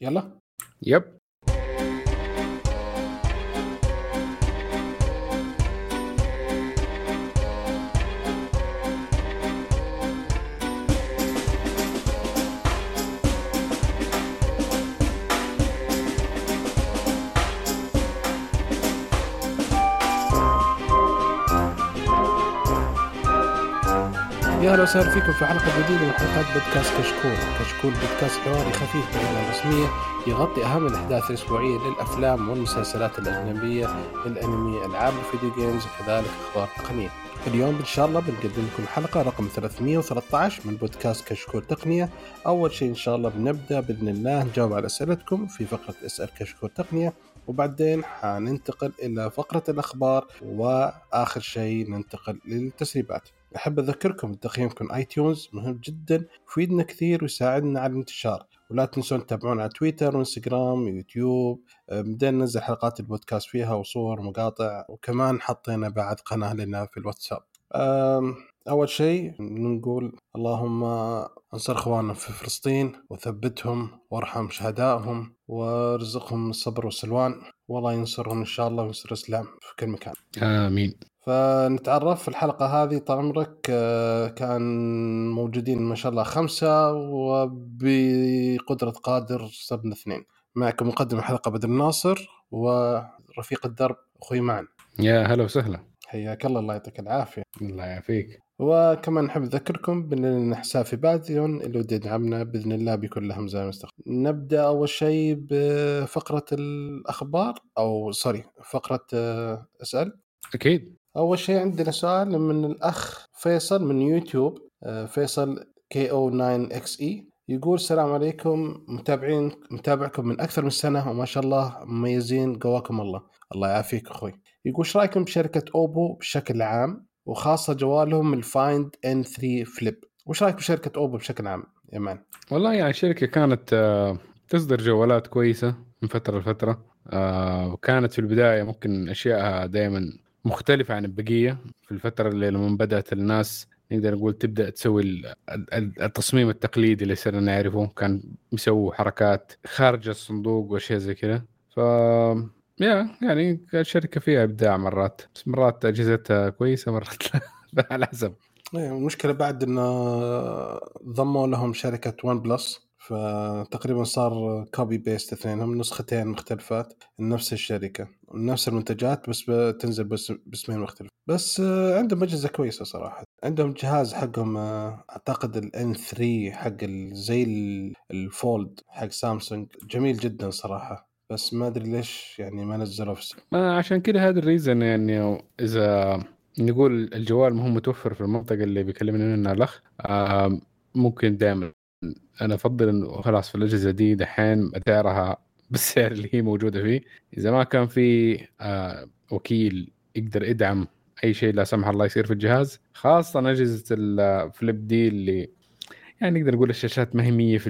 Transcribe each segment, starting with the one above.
يلا. يب. أهلا وسهلا فيكم في حلقة جديدة من حلقات بودكاست كشكول، كشكول بودكاست حواري خفيف بعيد عن الرسمية يغطي أهم الأحداث الأسبوعية للأفلام والمسلسلات الأجنبية، الأنمي، ألعاب الفيديو جيمز وكذلك أخبار تقنية. اليوم إن شاء الله بنقدم لكم الحلقة رقم 313 من بودكاست كشكول تقنية. أول شيء إن شاء الله بنبدأ بإذن الله نجاوب على أسئلتكم في فقرة اسأل كشكول تقنية وبعدين حننتقل إلى فقرة الأخبار وآخر شيء ننتقل للتسريبات. أحب أذكركم بتقييمكم iTunes مهم جدا يفيدنا كثير ويساعدنا على الانتشار. ولا تنسون تتابعونا على تويتر وانستغرام ويوتيوب بدينا ننزل حلقات البودكاست فيها وصور ومقاطع وكمان حطينا بعد قناه لنا في الواتساب. أم، أول شيء نقول اللهم انصر إخواننا في فلسطين وثبتهم وارحم شهدائهم وارزقهم الصبر والسلوان. والله ينصرهم إن شاء الله وينصر الإسلام في كل مكان. آمين. فنتعرف في الحلقة هذه. طال عمرك آه، كان موجودين ما شاء الله خمسة وبقدرة قادر صرنا اثنين. معكم مقدم الحلقة بدر الناصر ورفيق الدرب أخوي معن يا هلا وسهلا. حياك الله الله يعطيك العافية. الله يعافيك. وكمان نحب نذكركم بأن حساب في باتريون اللي ودي يدعمنا بإذن الله بيكون له مزايا مستقبل. نبدأ أول شيء بفقرة الأخبار أو سوري فقرة آه، أسأل. أكيد. أول شيء عندنا سؤال من الأخ فيصل من يوتيوب آه، فيصل K O 9 X E يقول السلام عليكم متابعين متابعكم من أكثر من سنة وما شاء الله مميزين قواكم الله. الله يعافيك أخوي. يقول إيش رأيكم بشركة Oppo بشكل عام وخاصة جوالهم ال Find N 3 Flip وش رأيك بشركة Oppo بشكل عام يا man؟ والله يعني الشركة كانت آه، تصدر جوالات كويسة من فترة لفترة آه، وكانت في البداية ممكن أشياءها دائما مختلفة عن البقية. في الفترة اللي لما بدأت الناس نقدر نقول تبدأ تسوي ال- ال- التصميم التقليدي اللي صرنا نعرفه. كان بيسووا حركات خارج الصندوق وأشياء زي كذا. ف يا يعني الشركة فيها إبداع مرات. بس مرات أجهزتها كويسة مرات لا. على حسب. إيه، المشكلة بعد انه ضموا لهم شركة OnePlus فتقريبا صار copy paste اثنينهم نسختين مختلفات نفس الشركة. نفس المنتجات بس بتنزل بس باسمين مختلف. بس عندهم أجهزة كويسة صراحة. عندهم جهاز حقهم أعتقد ال N 3 حق زي ال- ال Fold حق سامسونج جميل جدا صراحة. بس ما أدري ليش يعني ما نزلوه في. ما عشان كده هذا ال reason يعني إذا نقول الجوال ما هو متوفر في المنطقة اللي بيكلمنا منها الأخ آه، ممكن دائما أنا أفضل إنه خلاص في الأجهزة دي دحين اسعارها بالسعر اللي هي موجودة فيه. إذا ما كان في آه، وكيل يقدر يدعم أي شيء لا سمح الله يصير في الجهاز خاصة أجهزة الفليب دي اللي يعني نقدر نقول الشاشات ما هي 100%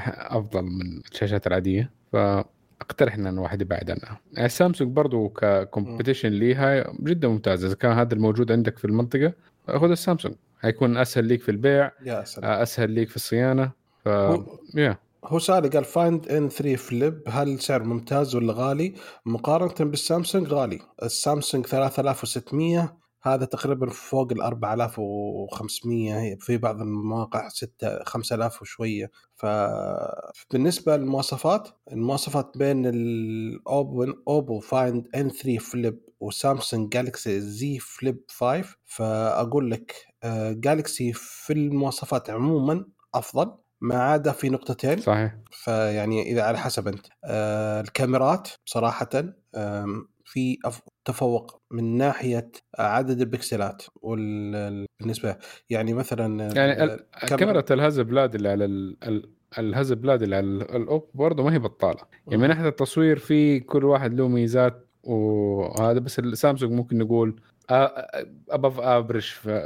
أح- أفضل من الشاشات العادية. فأقترح إن الواحد يبعد عنها. يعني سامسونج برضو ككومبيتيشن ليها جدا ممتازة. إذا كان هذا الموجود عندك في المنطقة خذ السامسونج. حيكون أسهل ليك في البيع يا سلام. أسهل ليك في الصيانة. ف هو- يا هو سألي قال Find N 3 Flip هل سعر ممتاز ولا غالي؟ مقارنة بالسامسونج غالي، السامسونج 3600 هذا تقريبا فوق ال 4500 في بعض المواقع 6 5000 وشوية. فبالنسبة للمواصفات المواصفات بين ال Oppo Oppo Find N 3 Flip وسامسونج Galaxy Z Flip 5 فأقول لك Galaxy في المواصفات عموما أفضل ما عدا في نقطتين. صحيح. فيعني إذا على حسب أنت. آه الكاميرات صراحة في تفوق من ناحية عدد البكسلات بالنسبة يعني مثلا يعني الكاميرا- كاميرا ال Hasselblad اللي على ال- ال- ال Hasselblad اللي على ال- ال Oppo برضه ما هي بطالة. يعني من ناحية التصوير في كل واحد له ميزات وهذا بس السامسونج ممكن نقول above average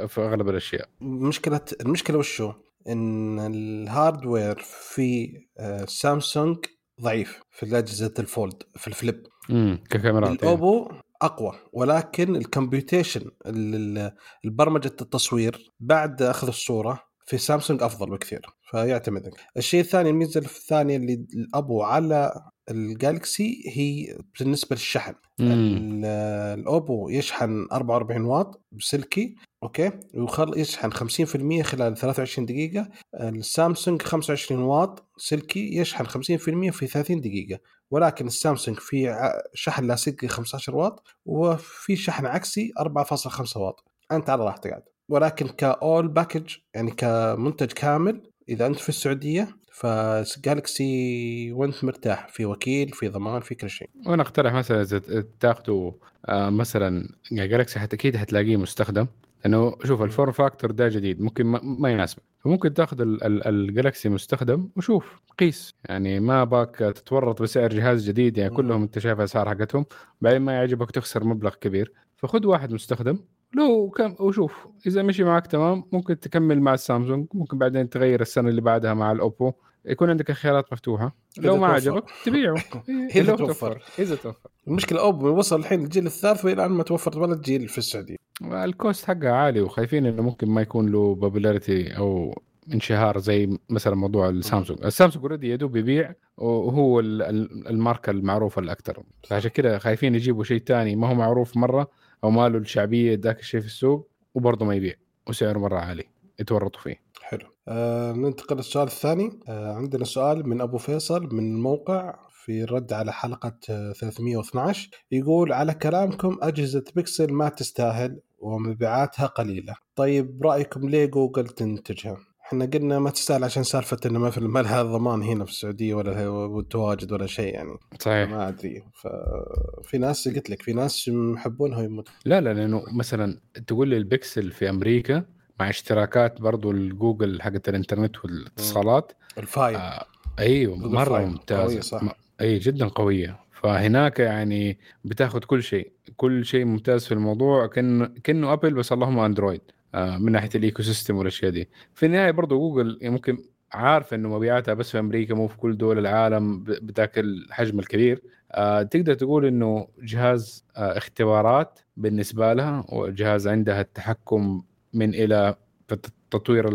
في أغلب الأشياء مشكلة المشكلة وشو؟ إن ال hardware في آه، سامسونج ضعيف في الأجهزة ال Fold في ال Flip امم ككاميرات يعني. ال Oppo أقوى ولكن ال computation ال- ال- البرمجة التصوير بعد أخذ الصورة في سامسونج أفضل بكثير فيعتمد الشيء الثاني الميزة الثانية اللي ال Oppo على ال Galaxy هي بالنسبة للشحن. ال Oppo يشحن 44 واط بسلكي أوكي؟ ويخل يشحن 50% خلال 23 دقيقة. السامسونج 25 واط سلكي يشحن 50% في 30 دقيقة. ولكن السامسونج في شحن لاسلكي 15 واط وفي شحن عكسي 4.5 واط. أنت على راحتك قاعد ولكن ك overall package يعني كمنتج كامل إذا أنت في السعودية ف Galaxy وانت مرتاح في وكيل في ضمان في كل شيء. وأنا أقترح مثلا إذا تاخذوا آه، مثلا Galaxy حتى أكيد حتلاقيه مستخدم لأنه شوف ال form factor ده جديد ممكن ما, يناسبك فممكن تاخذ ال Galaxy مستخدم وشوف قيس. يعني ما باك تتورط بسعر جهاز جديد يعني كلهم أنت شايف الأسعار حقتهم بعدين ما يعجبك تخسر مبلغ كبير. فخذ واحد مستخدم لو كم وشوف إذا مشي معك تمام ممكن تكمل مع السامسونج ممكن بعدين تغير السنة اللي بعدها مع الأوبو. يكون عندك الخيارات مفتوحة. لو ما عجبك تبيعه. إذا توفر. إذا توفر. المشكلة أوبو وصل الحين الجيل الثالث وإلى الآن ما توفر ولا جيل في السعودية. ال cost حقها عالي وخايفين إنه ممكن ما يكون له popularity أو انشهار زي مثلا موضوع السامسونج. السامسونج already يا دوب يبيع وهو الماركة المعروفة الأكثر. فعشان كذا خايفين يجيبوا شيء ثاني ما هو معروف مرة أو ما له الشعبية ذاك الشيء في السوق وبرضه ما يبيع وسعره مرة عالي. يتورطوا فيه. حلو. آه ننتقل للسؤال الثاني. آه عندنا سؤال من أبو فيصل من الموقع في الرد على حلقة 312 يقول على كلامكم أجهزة بيكسل ما تستاهل ومبيعاتها قليلة. طيب رأيكم ليه جوجل تنتجها؟ إحنا قلنا ما تستاهل عشان سالفة إنه ما في ما لها ضمان هنا في السعودية ولا تواجد ولا شيء يعني. صحيح. ما أدري. ففي ناس قلت لك في ناس يحبونها ويموت لا لا لأنه مثلا تقول لي البكسل في أمريكا مع اشتراكات برضو الجوجل حقت الإنترنت والاتصالات. ال Fi آه أيوه مرة ممتازة. أي جدا قوية. فهناك يعني بتاخذ كل شيء. كل شيء ممتاز في الموضوع. كانه كأنه أبل بس اللهم أندرويد. من ناحية ال ecosystem والأشياء دي. في النهاية برضه جوجل ممكن عارفه إنه مبيعاتها بس في أمريكا مو في كل دول العالم بذاك الحجم الكبير. آه، تقدر تقول إنه جهاز آه، اختبارات بالنسبة لها وجهاز عندها التحكم من إلى في التطوير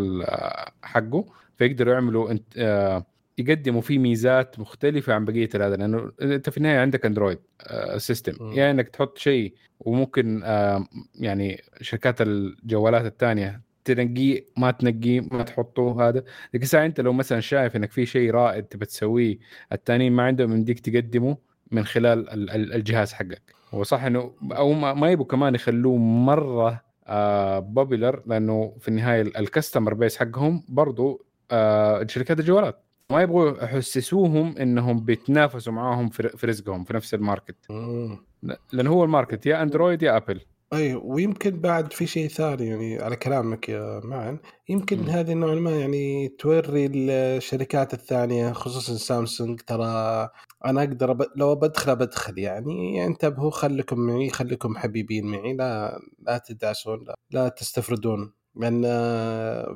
حقه فيقدروا يعملوا انت يقدموا فيه ميزات مختلفة عن بقية هذا لأنه أنت في النهاية عندك Android system يا يعني إنك تحط شيء وممكن آه يعني شركات الجوالات الثانية تنقيه ما تنقيه ما تحطه هذا. لكن ساعة أنت لو مثلا شايف إنك في شيء رائد تبى تسويه الثانيين ما عندهم يمديك تقدمه من خلال الجهاز حقك. هو صح إنه أو ما يبغوا كمان يخلوه مرة آه popular لأنه في النهاية ال customer base حقهم برضو آه شركات الجوالات. ما يبغوا يحسسوهم إنهم بيتنافسوا معاهم في رزقهم في نفس ال market. لأن هو ال market يا أندرويد يا أبل. أي ويمكن بعد في شيء ثاني يعني على كلامك يا معن يمكن م. هذه نوعا ما يعني توري الشركات الثانية خصوصا سامسونج ترى أنا أقدر ب... لو بدخل بدخل يعني انتبهوا خليكم معي خليكم حبيبين معي لا لا تدعسون لا, لا تستفردون. لأن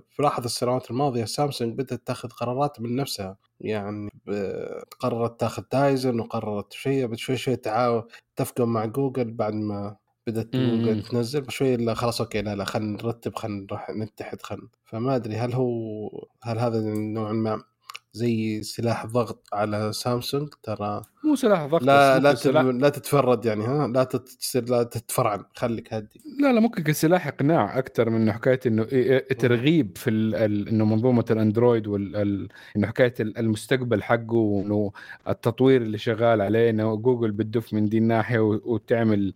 في لاحظ السنوات الماضية سامسونج بدأت تأخذ قرارات من نفسها. يعني قررت تأخذ Tizen وقررت شيء شوي شوي تعاون مع جوجل بعد ما بدأت جوجل تنزل بشوي لا خلاص okay لا لا خلينا نرتب خلينا نروح نتحد خلينا. فما أدري هل هو هل هذا نوعا ما زي سلاح ضغط على سامسونج ترى مو سلاح ضغط لا لا سلاح... لا تتفرد يعني ها؟ لا تصير لا تتفرعن خليك هدي لا لا ممكن كسلاح إقناع أكثر من حكاية إنه ترغيب في ال... إنه منظومة الأندرويد وال إنه حكاية المستقبل حقه وإنه التطوير اللي شغال عليه إنه جوجل بتدف من دي الناحية وتعمل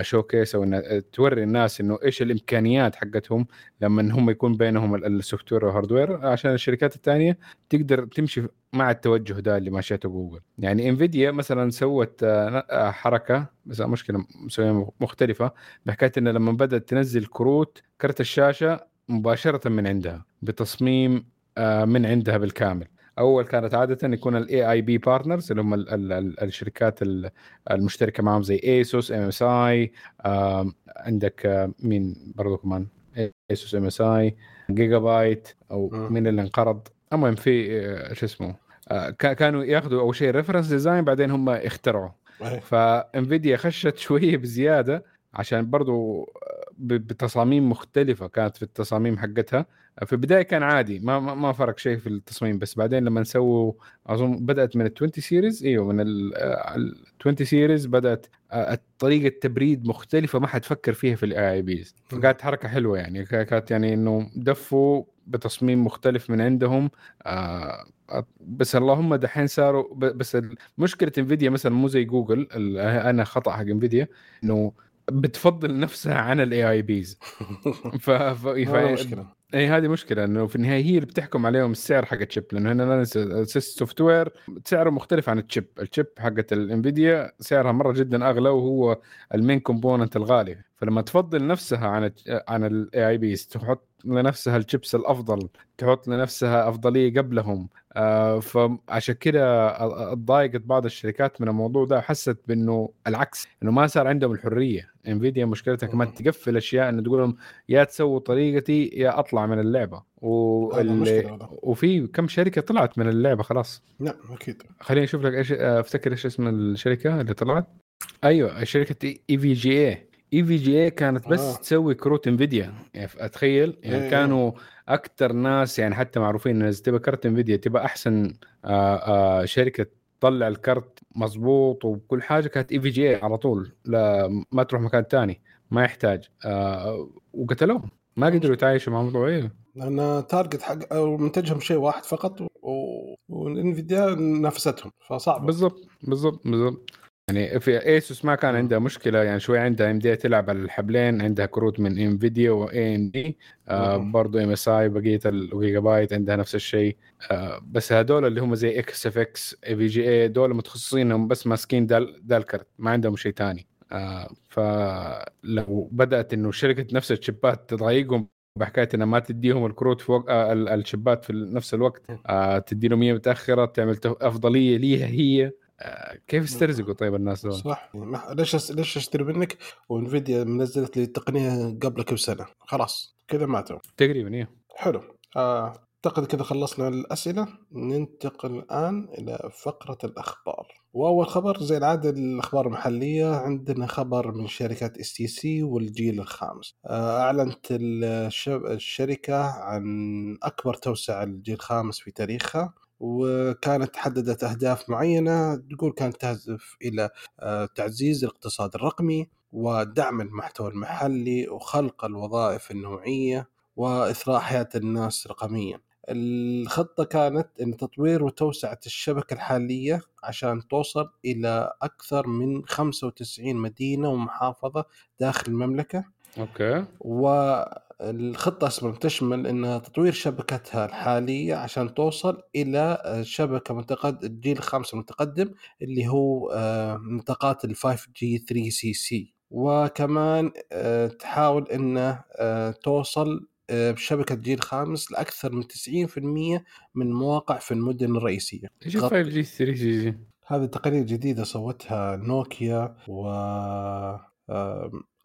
شو كيس أو توري الناس إنه إيش الإمكانيات حقتهم لما هم يكون بينهم ال software وال hardware عشان الشركات الثانية تقدر تمشي مع التوجه ده اللي ماشيته جوجل. يعني انفيديا مثلا سوت آه، آه، حركة بس مشكلة مسوية مختلفة. بحكاية انه لما بدأت تنزل كروت كرت الشاشة مباشرة من عندها بتصميم آه، من عندها بالكامل. أول كانت عادة يكون ال AIB partners اللي هم ال ال ال الشركات المشتركة معهم زي ايسوس MSI عندك مين برضو كمان؟ ايسوس MSI جيجا بايت أو مين اللي انقرض؟ المهم في شو اسمه آه، كانوا ياخذوا أول شيء reference design بعدين هم اخترعوا فانفيديا خشت شوية بزيادة عشان برضو بتصاميم مختلفة كانت في التصاميم حقتها. في البداية كان عادي ما ما فرق شيء في التصميم بس بعدين لما سووا أظن بدأت من ال 20 series إيوه من ال 20 series بدأت طريقه تبريد مختلفة ما حد فكر فيها في ال AIBs فكانت حركة حلوة يعني كانت يعني إنه دفوا بتصميم مختلف من عندهم. آه بس اللهم دحين صاروا بس مشكلة انفيديا مثلا مو زي جوجل أنا خطأ حق انفيديا إنه بتفضل نفسها عن ال AIBs ف, ف... ف... مشكلة. اي هذه مشكلة إنه في النهاية هي اللي بتحكم عليهم السعر حق ال chip لأنه هنا ال software سعره مختلف عن ال chip. ال chip حقت الانفيديا سعرها مرة جدا أغلى وهو ال main component الغالي. فلما تفضل نفسها عن عن ال AIBs تحط لنفسها الشيبس الأفضل تحط لنفسها أفضلية قبلهم آه فعشان كده ضايقت بعض الشركات من الموضوع ده حست بأنه العكس إنه ما صار عندهم الحرية. انفيديا مشكلتها كمان تقفل أشياء إنه تقول لهم يا تسووا طريقتي يا أطلع من اللعبة. واللي وفي كم شركة طلعت من اللعبة خلاص. نعم أكيد. خليني أشوف لك إيش أفتكر إيش اسم الشركة اللي طلعت. أيوه شركة اي في جي اي إي في جي اي كانت بس آه. تسوي كروت إنفيديا. يعني أتخيل؟ يعني إيه كانوا أكثر ناس يعني حتى معروفين إذا تبغى كرت إنفيديا تبغى أحسن آآ آآ شركة تطلع الكرت مظبوط وكل حاجة كانت EVGA على طول. لا ما تروح مكان ثاني ما يحتاج. وقتلوهم. ما قدروا يتعايشوا مع الموضوع إيه. لأن target حق أو منتجهم شيء واحد فقط وانفيديا نافستهم فصعب بالضبط بالضبط بالضبط. يعني في ايسوس ما كان عندها مشكلة يعني شوي عندها AMD تلعب على الحبلين عندها كروت من انفيديا و AMD برضه MSI بقية الجيجا بايت عندها نفس الشيء آه بس هذول اللي هم زي إكس اف إكس اي في جي اي دول متخصصين هم بس ماسكين دال, الكرت ما عندهم شيء ثاني آه فلو بدأت إنه شركة نفس الشيبات تضايقهم بحكاية إنها ما تديهم الكروت فوق آه الشيبات في نفس الوقت آه تدي لهم هي متاخره تعمل أفضلية ليها هي. كيف يسترزقوا طيب الناس دول؟ صح. ليش ليش أشتري منك؟ وانفيديا منزلت لي التقنيه قبل كم سنة. خلاص كذا ماتوا. تقريبا إيه. حلو. آه، أعتقد كذا خلصنا الأسئلة. ننتقل الآن إلى فقرة الأخبار. وأول خبر زي العادة الأخبار المحلية. عندنا خبر من شركه إس تي سي والجيل الخامس. آه أعلنت الشركة عن أكبر توسعه للجيل الخامس في تاريخها. وكانت حددت أهداف معينة تقول كانت تهدف إلى آه، تعزيز الاقتصاد الرقمي ودعم المحتوى المحلي وخلق الوظائف النوعية وإثراء حياة الناس رقميا. الخطة كانت أن تطوير وتوسعة الشبكة الحالية عشان توصل إلى أكثر من 95 مدينة ومحافظة داخل المملكة. أوكي. الخطة أصلا تشمل أن تطوير شبكتها الحالية عشان توصل إلى شبكة متقدم الجيل الخامس المتقدم اللي هو آه، منطقات ال 5G 3CC وكمان آه، تحاول أنه آه، توصل بشبكة جيل خامس لأكثر من 90% من مواقع في المدن الرئيسية. إيش 5G 3CC؟ هذه تقنية جديدة سوتها نوكيا و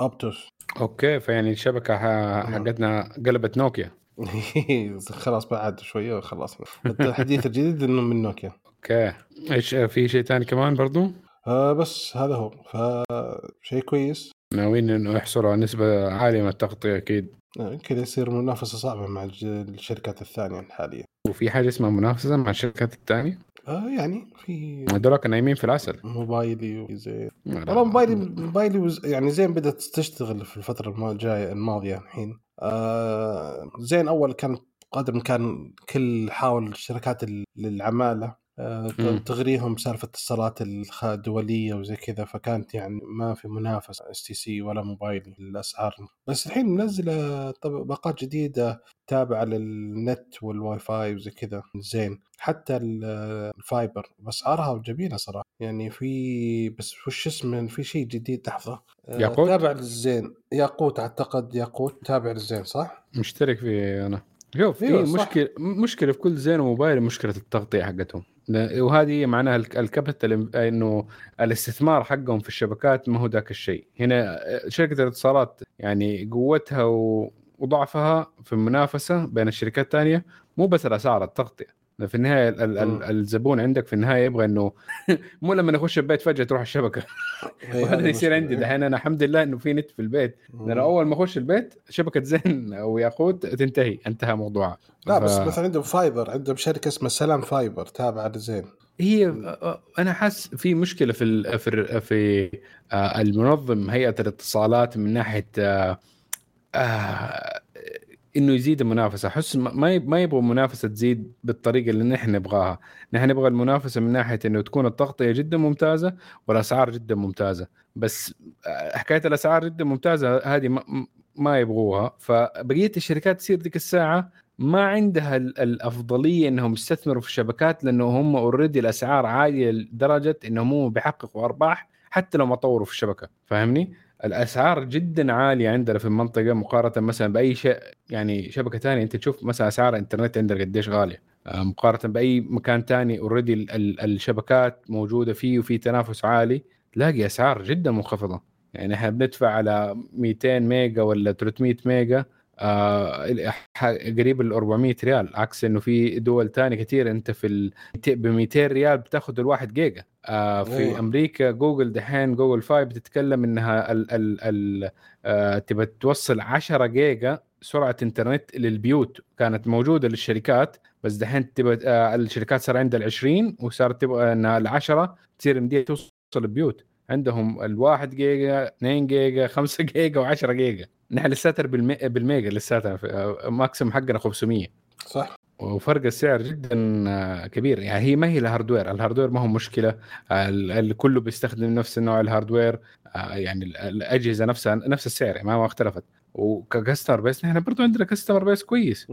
اوبتوس أوكي فيعني الشبكة حقتنا قلبت نوكيا. خلاص بعد شوية وخلصنا التحديث الجديد إنه من نوكيا. أوكي. إيش في شيء ثاني كمان برضو؟ آه بس هذا هو. فشيء كويس. ناويين إنه يحصلوا على نسبة عالية من التغطية أكيد. كذا يصير منافسة صعبة مع الشركات الثانية الحاليه وفي حاجة اسمها منافسة مع الشركات الثانية؟ آه يعني في هذولاك نايمين في العسل. موبايلي وزين والله موبايلي موبايلي وز... يعني زين بدأت تشتغل في الفترة الجايه الماضية الحين. آه زين أول كان قدر الامكان كل حاول الشركات للعمالة تغريهم سالفة اتصالات الدولية وزي كذا فكانت يعني ما في منافسة اس تي سي ولا موبايل الأسعار. بس الحين منزلة باقات جديدة تابعة للنت والواي فاي وزي كذا. زين. حتى الفايبر. باسعارها جميلة صراحة. يعني في بس وش اسمه في شيء جديد. لحظة. آه، ياقوت؟ تابع للزين. ياقوت أعتقد. ياقوت تابع للزين صح؟ مشترك فيه أنا. شوف في أيوة مشكله مشكلة في كل زين وموبايل مشكلة التغطية حقتهم. وهذه معناها الكابيتال إنه الاستثمار حقهم في الشبكات ما هو ذاك الشيء. هنا شركة الاتصالات يعني قوتها وضعفها في المنافسة بين الشركات الثانية مو بس الأسعار التغطية. في النهاية ال ال الزبون عندك في النهاية يبغى إنه مو لما اخش البيت فجأة تروح الشبكة. إيه، وهذا يصير عندي دحين. أنا الحمد لله إنه في نت في البيت. لأن أول ما أخش البيت شبكة زين أو ياقوت تنتهي انتهى موضوعها لا ف... بس مثلا عندهم fiber عندهم شركة اسمها سلام fiber تابعة لزين. هي أنا حاسس في مشكلة في في في آه، المنظم هيئة الاتصالات من ناحية آه، آه، إنه يزيد المنافسة. احس ما ما يبغوا المنافسة تزيد بالطريقة اللي نحن نبغاها. نحن نبغى المنافسة من ناحية إنه تكون التغطية جدا ممتازة والأسعار جدا ممتازة. بس حكاية الأسعار جدا ممتازة هذه ما, ما يبغوها. فبقية الشركات تصير ذيك الساعة ما عندها الأفضلية إنهم يستثمروا في الشبكات لأنه هم اوريدي الأسعار عالية لدرجة انهم هم بيحققوا أرباح حتى لو ما طوروا في الشبكة. فاهمني؟ الأسعار جدا عالية عندنا في المنطقة مقارنة مثلا بأي شيء يعني شبكة ثانية. أنت تشوف مثلا أسعار الإنترنت عندنا قديش غالية. آه، مقارنة بأي مكان ثاني already الشبكات موجودة فيه وفي تنافس عالي تلاقي أسعار جدا منخفضة. يعني إحنا بندفع على 200 ميجا ولا 300 ميجا قريب ال 400 ريال. عكس إنه في دول ثانية كثير أنت في ب 200 ريال بتاخذ الواحد جيجا. آه في أوه. أمريكا جوجل دحين جوجل 5 بتتكلم إنها ال ال ال آه تبى توصل 10 جيجا سرعة إنترنت للبيوت. كانت موجودة للشركات بس دحين تبى آه الشركات صار عندها ال 20 وصارت تبغى إنها ال 10 تصير مدية توصل البيوت. عندهم الواحد جيجا 2 جيجا 5 جيجا و10 جيجا. نحن لساتنا بالمي... بالميجا لساتنا maximum حقنا 500 صح. وفرق السعر جدا آه، كبير. يعني هي ما هي ال hardware ال hardware ما هو مشكلة. كله بيستخدم نفس النوع ال hardware آه، يعني الأجهزة نفسها نفس السعر ما اختلفت. وك customer base نحن برضو عندنا customer base كويس.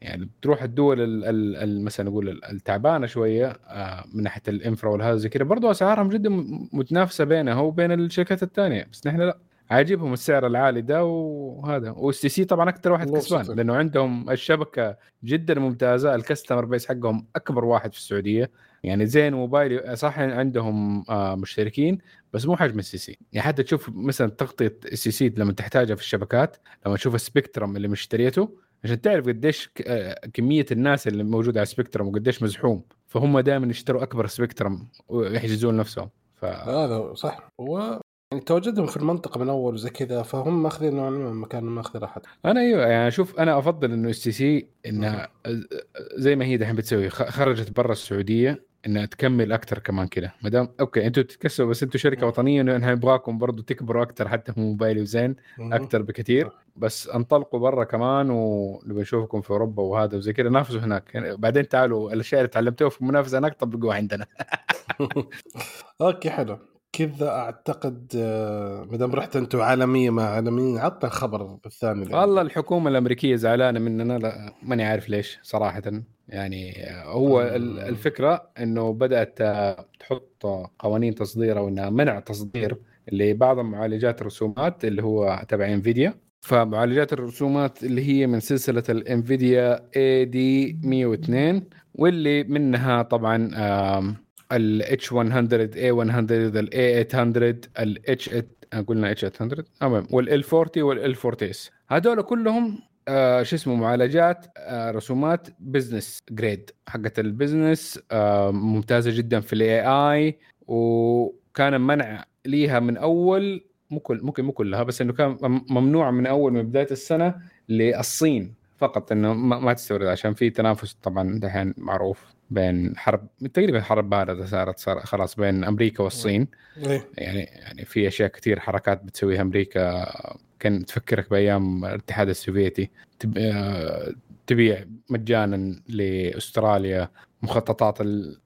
يعني بتروح الدول ال ال مثلا نقول التعبانة شوية آه، من ناحية ال infra والهذا زي كذا برضو أسعارهم جدا متنافسة بينها وبين الشركات الثانية. بس نحن لا. عاجبهم السعر العالي ده وهذا. وال STC طبعا أكثر واحد كسبان لأنه عندهم الشبكة جدا ممتازة ال customer base حقهم أكبر واحد في السعودية. يعني زين موبايل صح عندهم آه، مشتركين بس مو حجم ال STC. يعني حتى تشوف مثلا تغطية ال STC لما تحتاجها في الشبكات لما تشوف ال spectrum اللي مشتريته عشان تعرف قديش آه، كمية الناس اللي موجودة على spectrum وقديش مزحوم. فهم دائما يشتروا أكبر spectrum ويحجزون نفسهم. ف... هذا صح. و يعني تواجدهم في المنطقة من أول وزي كذا فهم ماخذين نوعا ما مكان ماخذ راحتهم. أنا أيوه يعني شوف أنا أفضل إنه ال STC انها زي ما هي دحين بتسوي خرجت برا السعودية إنها تكمل أكثر كمان كذا ما دام أوكي أنتم تتكسروا بس أنتم شركة وطنية انه نبغاكم برضه تكبروا أكثر حتى في موبايل وزين أكثر بكثير بس انطلقوا برا كمان ونبغى نشوفكم في أوروبا وهذا وزي كذا نافسوا هناك. يعني بعدين تعالوا الأشياء اللي تعلمتوها في المنافسة هناك طبقوها عندنا. أوكي حلو. كذا أعتقد آه، ما دام رحت أنتم عالمية مع عالميين عطنا الخبر الثاني والله الحكومة الأمريكية زعلانة مننا لا ماني عارف ليش صراحة. يعني هو الفكرة إنه بدأت تحط قوانين تصدير أو إنها منع تصدير لبعض معالجات الرسومات اللي هو تبع إنفيديا. فمعالجات الرسومات اللي هي من سلسلة الانفيديا AD 102 واللي منها طبعا ال H100 A100 ال A800 ال H قلنا H800 تمام. وال L40 وال L40S هذول كلهم آه شو اسمه معالجات آه رسومات business grade حقت ال business آه ممتازة جدا في ال AI وكان منع ليها من أول مو كل ممكن مو كلها بس إنه كان ممنوع من أول من بداية السنة للصين. فقط إنه ما تستورد عشان في تنافس طبعا دحين معروف بين حرب تقريبا حرب بارده صارت صار خلاص بين أمريكا والصين إيه. يعني يعني في أشياء كثير حركات بتسويها أمريكا كان تفكرك بأيام الاتحاد السوفيتي تبيع مجانا لأستراليا مخططات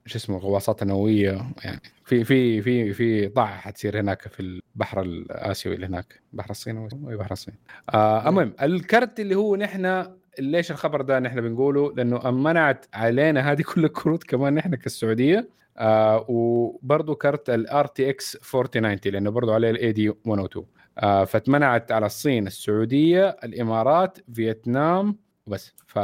شو اسمه الغواصات النوويه يعني في في في في ضعه حتصير هناك في البحر الآسيوي اللي هناك بحر الصين أو بحر الصين آه إيه. المهم الكرت اللي هو نحن ليش الخبر ده نحن بنقوله؟ لأنه منعت علينا هذه كل الكروت كمان نحن كالسعودية آه وبرضه كرت ال RTX 4090 لأنه برضه عليه ال AD 102 آه فتمنعت على الصين السعودية الإمارات فيتنام وبس. ف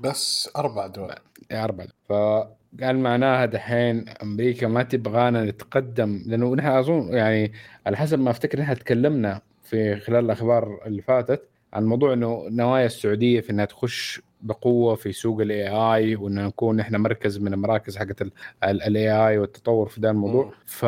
بس أربع دول. أربع. دول فقال معناها دحين أمريكا ما تبغانا نتقدم لأنه نحن أظن يعني على حسب ما أفتكر نحن تكلمنا في خلال الأخبار اللي فاتت عن موضوع إنه نوايا السعودية في إنها تخش بقوة في سوق ال AI وان نكون إحنا مركز من المراكز حقت ال AI والتطور في ذا الموضوع. ف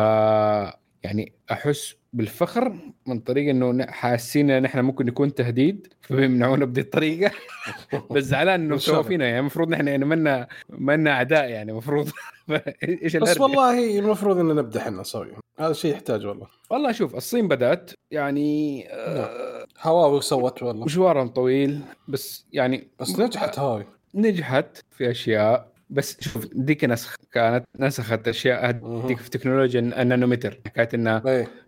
يعني أحس بالفخر من طريق إنه حاسين إن إحنا ممكن نكون تهديد فبيمنعونا بدي الطريقة. بس زعلان إنه. سووا فينا يعني المفروض نحن يعني منا منا أعداء يعني المفروض. إيش بس؟ والله المفروض ان نبدأ إحنا نسوي. هذا شيء يحتاج والله. والله شوف الصين بدأت يعني آه، هواوي سوت والله. مشوارهم طويل بس يعني بس نجحت هواوي نجحت في أشياء. بس شوف ديك نسخ كانت نسخت أشياء. هذيك في تكنولوجيا النانومتر. حكايه انها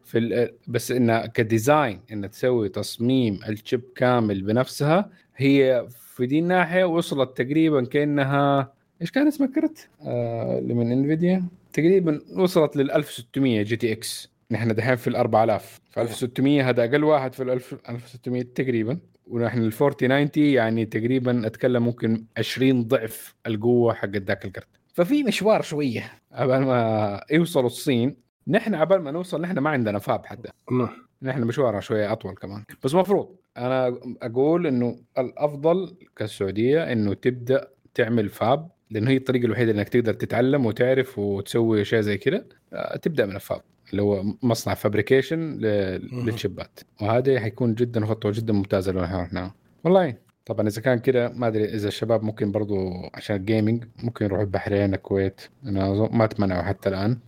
في ال- بس انها ك design انها تسوي تصميم ال chip كامل بنفسها هي في دي الناحية وصلت تقريبا كأنها إيش كان اسمها كرت؟ آه اللي من إنفيديا؟ تقريبا وصلت لل 1600 GTX. نحن دحين في ال 4000 ف 1600 هذا أقل واحد في ال 1000 1600 تقريبا. ونحن ال 4090 يعني تقريبا أتكلم ممكن 20 ضعف القوة حق ذاك الكرت ففي مشوار شوية. قبل ما يوصلوا الصين نحن قبل ما نوصل نحن ما عندنا fab حتى. نعم. نحن مشوارنا شوية أطول كمان. بس مفروض أنا أقول إنه الأفضل كالسعودية إنه تبدأ تعمل fab لأنه هي الطريقة الوحيدة إنك تقدر تتعلم وتعرف وتسوي أشياء زي كذا آه، تبدأ من ال fab. اللي هو مصنع fabrication مهم. للشيبات. وهذا حيكون جدا خطوه جدا ممتازة لو رحنا والله طبعا إذا كان كده ما أدري إذا الشباب ممكن برضو عشان ال gaming ممكن يروحوا البحرين الكويت أنا ما تمنعوا حتى الآن.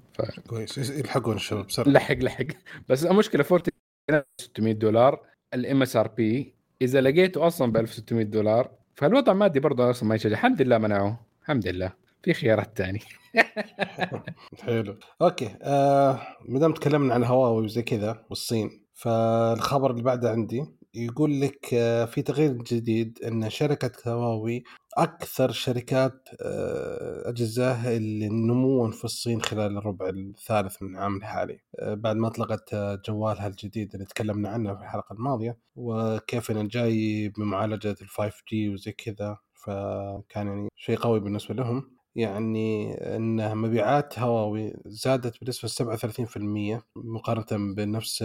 كويس. يلحقون الشباب بسرعة. لحق لحق. بس المشكلة forty 600 دولار ال MSRP إذا لقيته أصلا ب 1600 دولار فالوضع المادي برضه أصلا ما يشجع. الحمد لله منعوه. الحمد لله. في خيارات ثانية حلو. okay آه ما دام تكلمنا عن هواوي وزي كذا والصين فالخبر اللي بعده عندي يقول لك آه في تغيير جديد إن شركة هواوي أكثر شركات اجهزه اللي نموا في الصين خلال الربع الثالث من العام الحالي. آه بعد ما أطلقت آه، جوالها الجديد اللي تكلمنا عنه في الحلقة الماضية وكيف إنه جاي بمعالجة ال 5 جي وزي كذا فكان يعني شيء قوي بالنسبة لهم. يعني إن مبيعات هواوي زادت بنسبة 37% مقارنة بنفس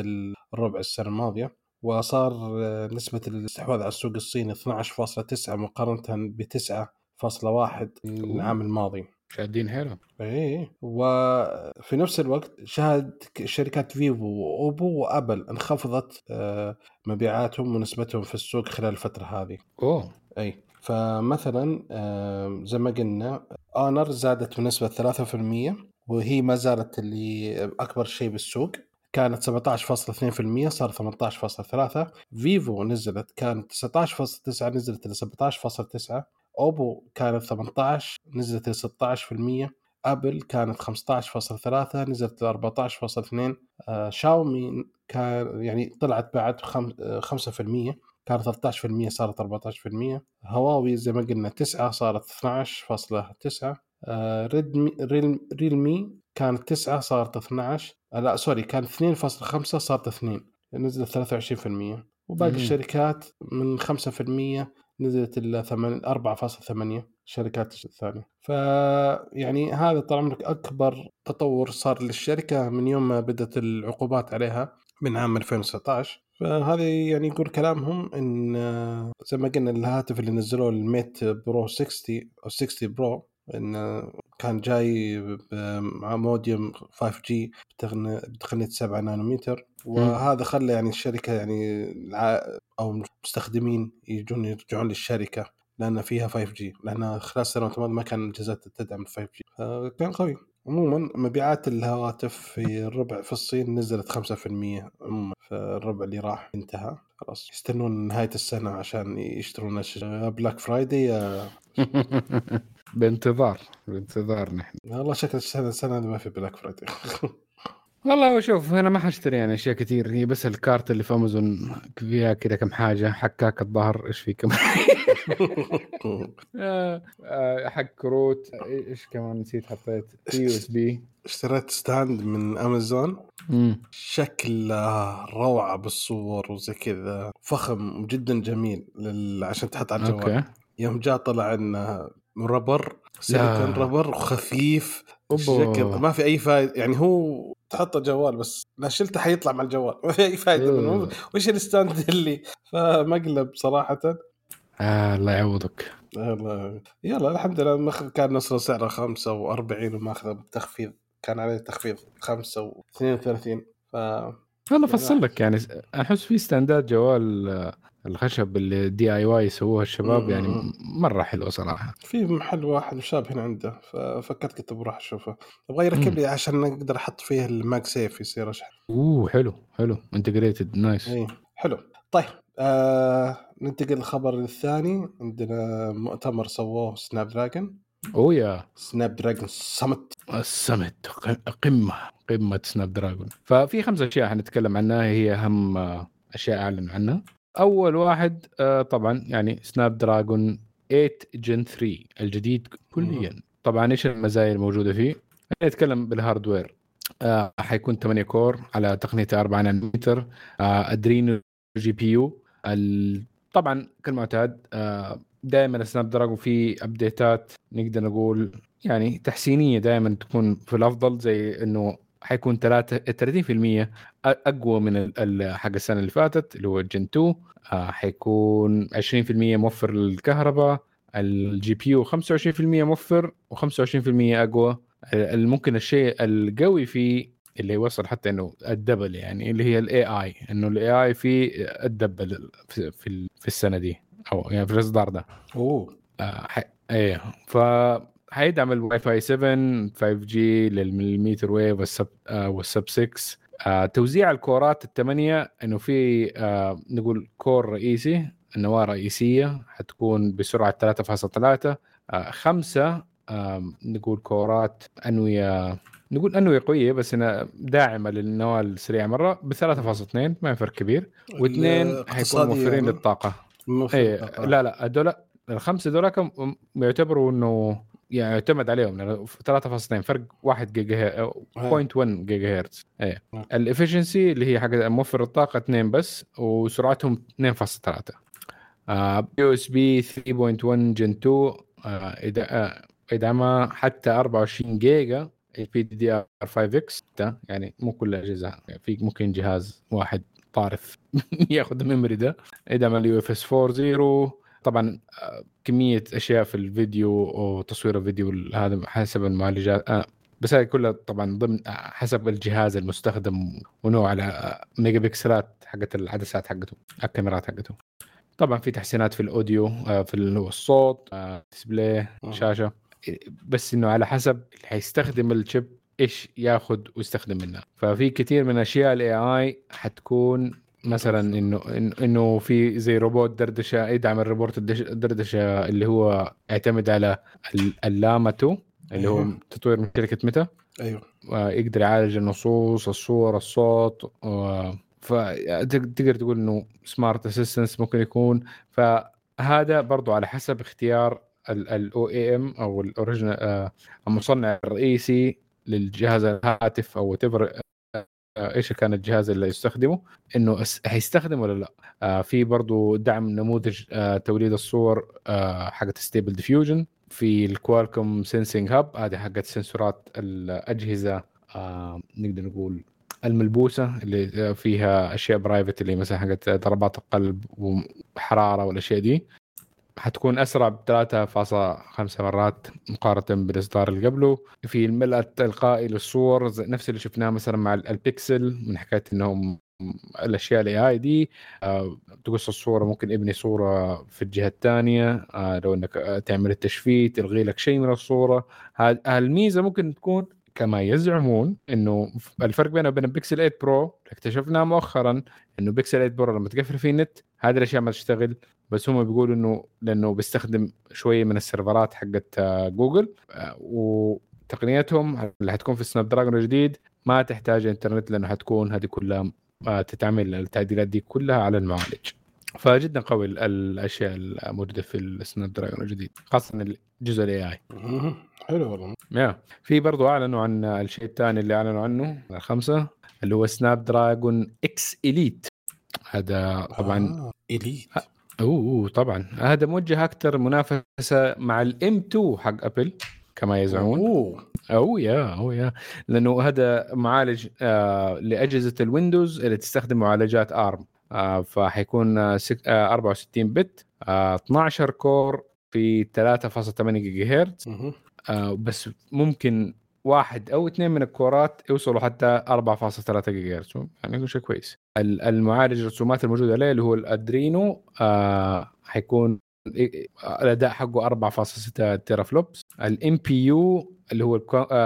الربع السنة الماضية وصار آه، نسبة الاستحواذ على السوق الصيني 12.9 مقارنة ب 9.1 العام الماضي. شادين حيلهم. إيه وفي نفس الوقت شهد شركات فيفو وأوبو وأبل انخفضت آه، مبيعاتهم ونسبتهم في السوق خلال الفترة هذه. أوه. اي فمثلا آم، زي ما قلنا اونر زادت بنسبة 3% وهي ما زالت اللي أكبر شيء بالسوق. كانت 17.2% صار 18.3 فيفو نزلت كانت 19.9 نزلت ل 17.9 أوبو كانت 18 نزلت ل 16% أبل كانت 15.3 نزلت ل 14.2 آه، شاومي كان يعني طلعت بعد خم- آه، 5% كانت 13% صارت 14% هواوي زي ما قلنا 9 صارت 12.9 آه، ريدمي ريل- ريلمي كانت 9 صارت 12 آه، لا sorry كانت 2.5 صارت 2 نزلت 23% وباقي. الشركات من 5% نزلت إلى 8 4.8 شركات الثانية. ف يعني هذا طال عمرك أكبر تطور صار للشركة من يوم ما بدأت العقوبات عليها من عام 2019 فهذا يعني يقول كلامهم إن آه، زي ما قلنا الهاتف اللي نزلوه ال Mate Pro 60 أو 60 Pro إن كان جاي مع موديوم 5G بتقنية بتقنية 7 نانومتر. وهذا خلى يعني الشركة يعني أو المستخدمين يجون يرجعون للشركة لأن فيها 5G لأن خلال السنوات الماضية ما كان الاجهزات تدعم 5G فكان قوي. عموما مبيعات الهواتف في الربع في الصين نزلت 5% عموما في الربع اللي راح انتهى. خلاص يستنون نهاية السنة عشان يشترون Black Friday بانتظار بانتظار نحن. والله شكل السنة هذه ما في Black Friday والله شوف أنا ما حاشتري يعني أشياء كثير هي بس ال cart اللي في أمازون فيها كذا كم حاجة حكاك الظهر إيش في كم آه، آه، حق كروت إيش كمان نسيت حطيت USB اشتريت stand من أمازون. شكله روعة بالصور وزي كذا فخم جدا جميل لل... عشان تحط على الجوال. يوم جاء طلع إنه ربر سيليكون ربر وخفيف. شكل ما في أي فائده يعني هو تحطه جوال بس لا شلته حيطلع مع الجوال. ما في أي فائده منه. وش الستاند اللي؟ فمقلب صراحة. آه الله يعوضك. يلا يلا الحمد لله. مخ كان نصر سعره 45 وماخذه بتخفيض كان عليه تخفيض 5 و32 ف والله فصل لك يعني أحس في ستاندات جوال آه، الخشب اللي DIY يسووها الشباب يعني. مرة حلوة صراحة. في محل واحد مشابه هنا عنده ففكرت كنت بروح أشوفه. أبغى يركب لي عشان أقدر أحط فيه ال MagSafe يصير أشحن. أوه حلو حلو integrated nice اي حلو. طيب آه ننتقل للخبر الثاني. عندنا مؤتمر سووه سناب دراجون أوه yeah. سناب دراجون سمت السمت قمة قمة سناب دراجون ففي خمس أشياء حنتكلم عنها هي أهم آه، أشياء اعلنوا عنها. أول واحد آه، طبعا يعني سناب دراجون 8 Gen 3 الجديد كليا. طبعا إيش المزايا الموجودة فيه؟ نتكلم بال hardware آه حيكون 8 core على تقنية 4 نانومتر. آه Adreno GPU. طبعا كالمعتاد آه دائما سناب دراجون في ابديتات نقدر نقول يعني تحسينية دائما تكون في الأفضل زي إنه حيكون 3 30% أ- أقوى من حق السنة اللي فاتت اللي هو ال Gen 2 آه حيكون 20% موفر للكهرباء. ال GPU 25% موفر و25% أقوى. ممكن الشيء القوي فيه اللي يوصل حتى إنه ال double يعني اللي هي ال AI إنه ال AI فيه ال double في في, في السنة دي أو يعني في الإصدار ده. أوه. آه. إيه. ف حيدعم الواي فاي 7 5 G لل millimeter wave وال sub آه وال sub 6 آه توزيع الكورات الثمانيه إنه في آه نقول core رئيسي النواة رئيسية حتكون بسرعة 3.3 آه خمسة آه نقول كورات أنوية نقول أنوية قوية بس إنها داعمة للنواة السريعة مرة. ب 3.2 ما فرق كبير. واثنين حيكونوا موفرين يعني. للطاقة. آه. لا لا هذول الخمسة دول يعتبروا إنه يعني يعتمد عليهم لأنه 3.2 فرق 1 جيجا هير- 0.1 جيجا هرتز إيه. ال efficiency اللي هي حق موفر الطاقة 2 بس وسرعتهم 2.3 USB 3.1 Gen 2 آه، إذا- آه، حتى 24 جيجا ال LPDDR 5 X يعني مو كل الاجهزه يعني في ممكن جهاز واحد طارف ياخذ ال memory ده. يدعم ال UFS 4.0 طبعا آه، كمية أشياء في الفيديو وتصوير الفيديو هذا حسب المعالجات آه، بس هذه كلها طبعا ضمن آه، حسب الجهاز المستخدم ونوع على آه، ميجا بكسلات حقت العدسات حقته الكاميرات حقته طبعا في تحسينات في ال audio آه، في الصوت آه، display. شاشة بس إنه على حسب اللي حيستخدم ال chip إيش ياخذ ويستخدم منها ففي كثير من أشياء ال AI حتكون مثلا انه إنه في زي روبوت دردشة يدعم الروبوت الدردشة اللي هو يعتمد على ال- ال Llama 2 اللي هو أيوه. تطوير من شركة ميتا أيوه يقدر يعالج النصوص الصور الصوت. فتقدر تقول إنه smart assistance ممكن يكون فهذا برضو على حسب اختيار ال OEM أو ال original المصنع الرئيسي للجهاز الهاتف أو whatever إيش كان الجهاز اللي يستخدمه؟ إنه حيستخدم ولا لا؟ آه في برضو دعم نموذج آه توليد الصور آه حقت Stable Diffusion في ال Qualcomm Sensing Hub هذه حقت سنسورات الأجهزة آه نقدر نقول الملبوسة اللي فيها أشياء private اللي مثلا حقت ضربات القلب وحرارة والأشياء دي. حتكون أسرع ب 3.5 مرات مقارنة بالإصدار اللي قبله. في الملء التلقائي للصور نفس اللي شفناه مثلا مع ال- البيكسل من حكاية إنهم الأشياء ال AI دي آه، تقص الصورة ممكن ابني صورة في الجهة الثانية آه، لو إنك تعمل التشفيت تلغي لك شيء من الصورة. الميزه ممكن تكون كما يزعمون إنه الفرق بينه وبين البيكسل 8 Pro اكتشفناه مؤخرا إنه بيكسل 8 Pro لما تقفل فيه النت هذه الأشياء ما تشتغل بس هم بيقولوا إنه لأنه بيستخدم شوية من السيرفرات حقت جوجل وتقنيتهم اللي حتكون في ال Snapdragon الجديد ما تحتاج إنترنت لأنه حتكون هذه كلها آه، تتعمل التعديلات دي كلها على المعالج. فجدا قوي ال- الأشياء الموجودة في ال Snapdragon الجديد خاصه الجزء ال A I. حلو والله. يا في برضو أعلنوا عن الشيء الثاني اللي أعلنوا عنه الخمسة اللي هو Snapdragon X Elite هذا طبعا آه. Elite أوه أوه، طبعا. هذا موجه أكثر منافسة مع ال M 2 حق ابل كما يزعمون. أوه. oh yeah oh yeah. لأنه هذا معالج آه لأجهزة ال Windows اللي تستخدم معالجات ARM آه فحيكون آه آه 64 bit آه 12 core في 3.8 جيجا هرتز. آه بس ممكن واحد أو اثنين من الكورات يوصلوا حتى 4.3 جيجا هرتز يعني شيء كويس. ال- المعالج الرسومات الموجودة عليه اللي هو ال Adreno آه حيكون الأداء حقه 4.6 teraflops ال NPU اللي هو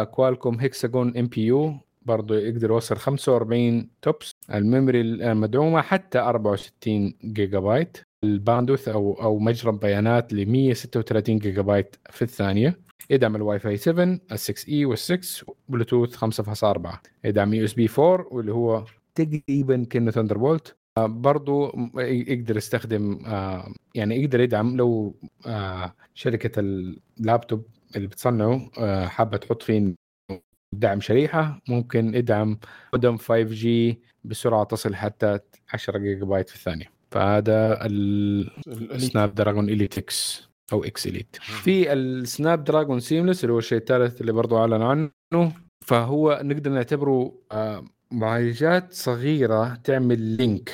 Qualcomm Hexagon NPU برضه يقدر يوصل 45 TOPS. ال memory المدعومة حتى 64 جيجا بايت ال bandwidth أو أو مجرى بيانات ل 136 جيجا بايت في الثانية. يدعم الواي فاي 7 ال 6E وال 6 بلوتوث 5.4 يدعم USB 4 واللي هو تقريبا كأنه Thunderbolt برضو م- يقدر يستخدم آه، يعني يقدر يدعم لو آه، شركة اللابتوب اللي بتصنعه آه، حابة تحط فيه دعم شريحة ممكن يدعم مودم 5G بسرعة تصل حتى 10 جيجا بايت في الثانية. فهذا ال- ال Elite. Snapdragon Elite X أو X Elite في ال Snapdragon Seamless اللي هو الشيء الثالث اللي برضو أعلن عنه فهو نقدر نعتبره آه، معالجات صغيرة تعمل link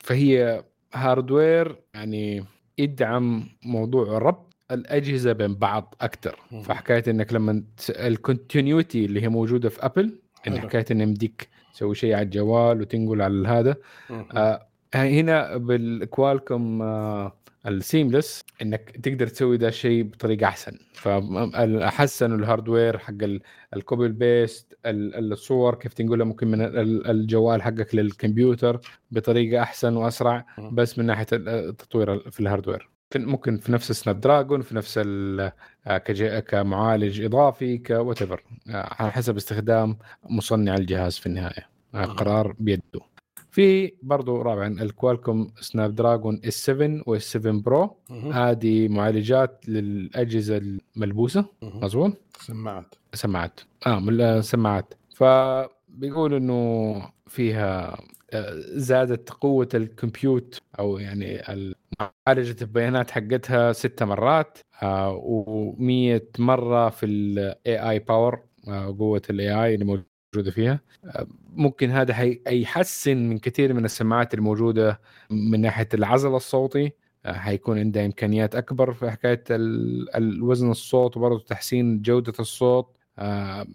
فهي hardware يعني يدعم موضوع ربط الأجهزة بين بعض أكثر. فحكاية إنك لما ال continuity اللي هي موجودة في ابل إن. حكاية إن يمديك تسوي شيء على الجوال وتنقل على هذا. آه هنا بال Qualcomm آه ال Seamless إنك تقدر تسوي ده الشيء بطريقة أحسن فحسنوا ال hardware حق ال- ال copy paste ال- الصور كيف تنقلها ممكن من ال- الجوال حقك للكمبيوتر بطريقة أحسن وأسرع. بس من ناحية التطوير في ال hardware ممكن في نفس ال Snapdragon في نفس ال- آه، كمعالج إضافي whatever على حسب استخدام مصنع الجهاز في النهاية. آه،. قرار بيده. في برضو رابعا ال Qualcomm Snapdragon S 7 و S 7 Pro. هذه معالجات للأجهزة الملبوسة. مظبوط؟ سماعات. سماعات. آه من السماعات فبيقول إنه فيها آه، زادت قوة ال compute أو يعني معالجة البيانات حقتها ستة مرات و100 مرة في ال AI power قوة ال AI اللي موجودة فيها. آه، ممكن هذا حي- يحسن من كثير من السماعات الموجودة من ناحية العزل الصوتي. آه، حيكون عندها إمكانيات أكبر في حكاية ال- العزل الصوت وبرضه تحسين جودة الصوت. آه،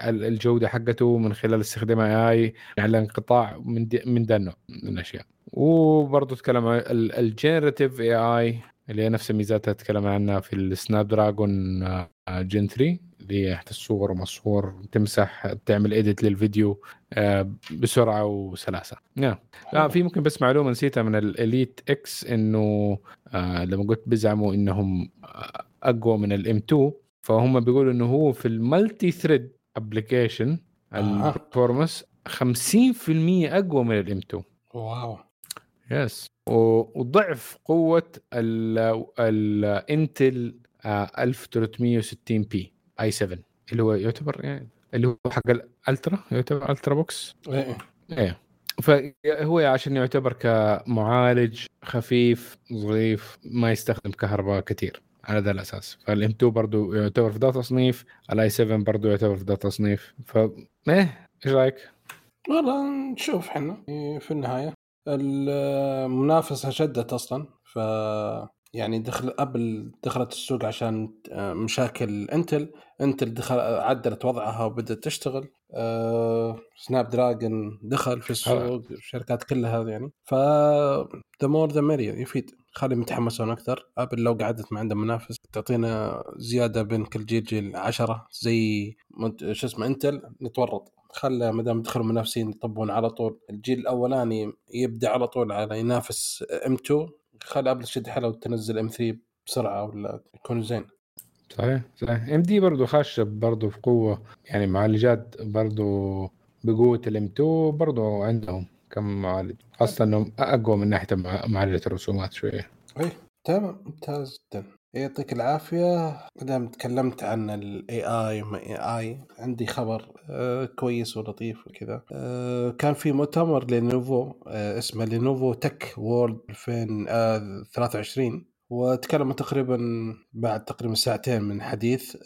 ال- الجودة حقته من خلال استخدام AI على انقطاع من دي من ذا النوع من الأشياء. وبرضه تكلم عن ال generative AI اللي هي نفس اللي تكلم عنها في ال Snapdragon Gen 3 اللي هي الصور وما الصور تمسح تعمل edit للفيديو آه، بسرعة وسلاسة. نعم. لا في ممكن بس معلومة نسيتها من ال Elite X إنه آه لما قلت بيزعموا إنهم آه، أقوى من ال M 2 فهم بيقولوا إنه هو في ال multi-thread application أها. ال performance 50% أقوى من ال M 2 wow. yes وضعف قوة ال Intel 1360 P i 7 اللي هو يعتبر يعني اللي هو حق ال ultra يعتبر ultrabooks إيه إيه. فهو عشان يعتبر كمعالج خفيف ظريف ما يستخدم كهرباء كثير على ذا الأساس. فال M 2 برضه يعتبر في ذا تصنيف ال i 7 برضه يعتبر في ذا تصنيف. ف إيه إيش رأيك؟ والله نشوف إحنا في النهاية. المنافسة شدت أصلا. ف يعني دخل Apple دخلت السوق عشان آه، مشاكل Intel. Intel دخل عدلت وضعها وبدأت تشتغل. أه Snapdragon دخل في السوق الشركات كلها يعني. ف the more the يفيد. خليهم يتحمسون أكثر. Apple لو قعدت ما عندها منافس تعطينا زيادة بين كل جيل جيل 10 زي شو اسمه Intel نتورط. خلى ما دام دخلوا منافسين يطبون على طول. الجيل الاولاني يبدأ على طول على ينافس M 2 خلى Apple تشد حيلها وتنزل M 3 بسرعة ولا يكون زين. صحيح صحيح. AMD برضه خاشة برضه في قوة. يعني معالجات برضه بقوة ال M 2 برضه عندهم. كم معالج؟ خاصة إنهم أقوى من ناحية مع- معالجة الرسومات شوية. إيه تمام ممتاز جدا. يعطيك العافية. دام تكلمت عن ال AI ما AI عندي خبر آه كويس ولطيف وكذا. آه كان في مؤتمر Lenovo آه اسمه Lenovo Tech World 2023 وتكلموا تقريبا بعد تقريبا ساعتين من حديث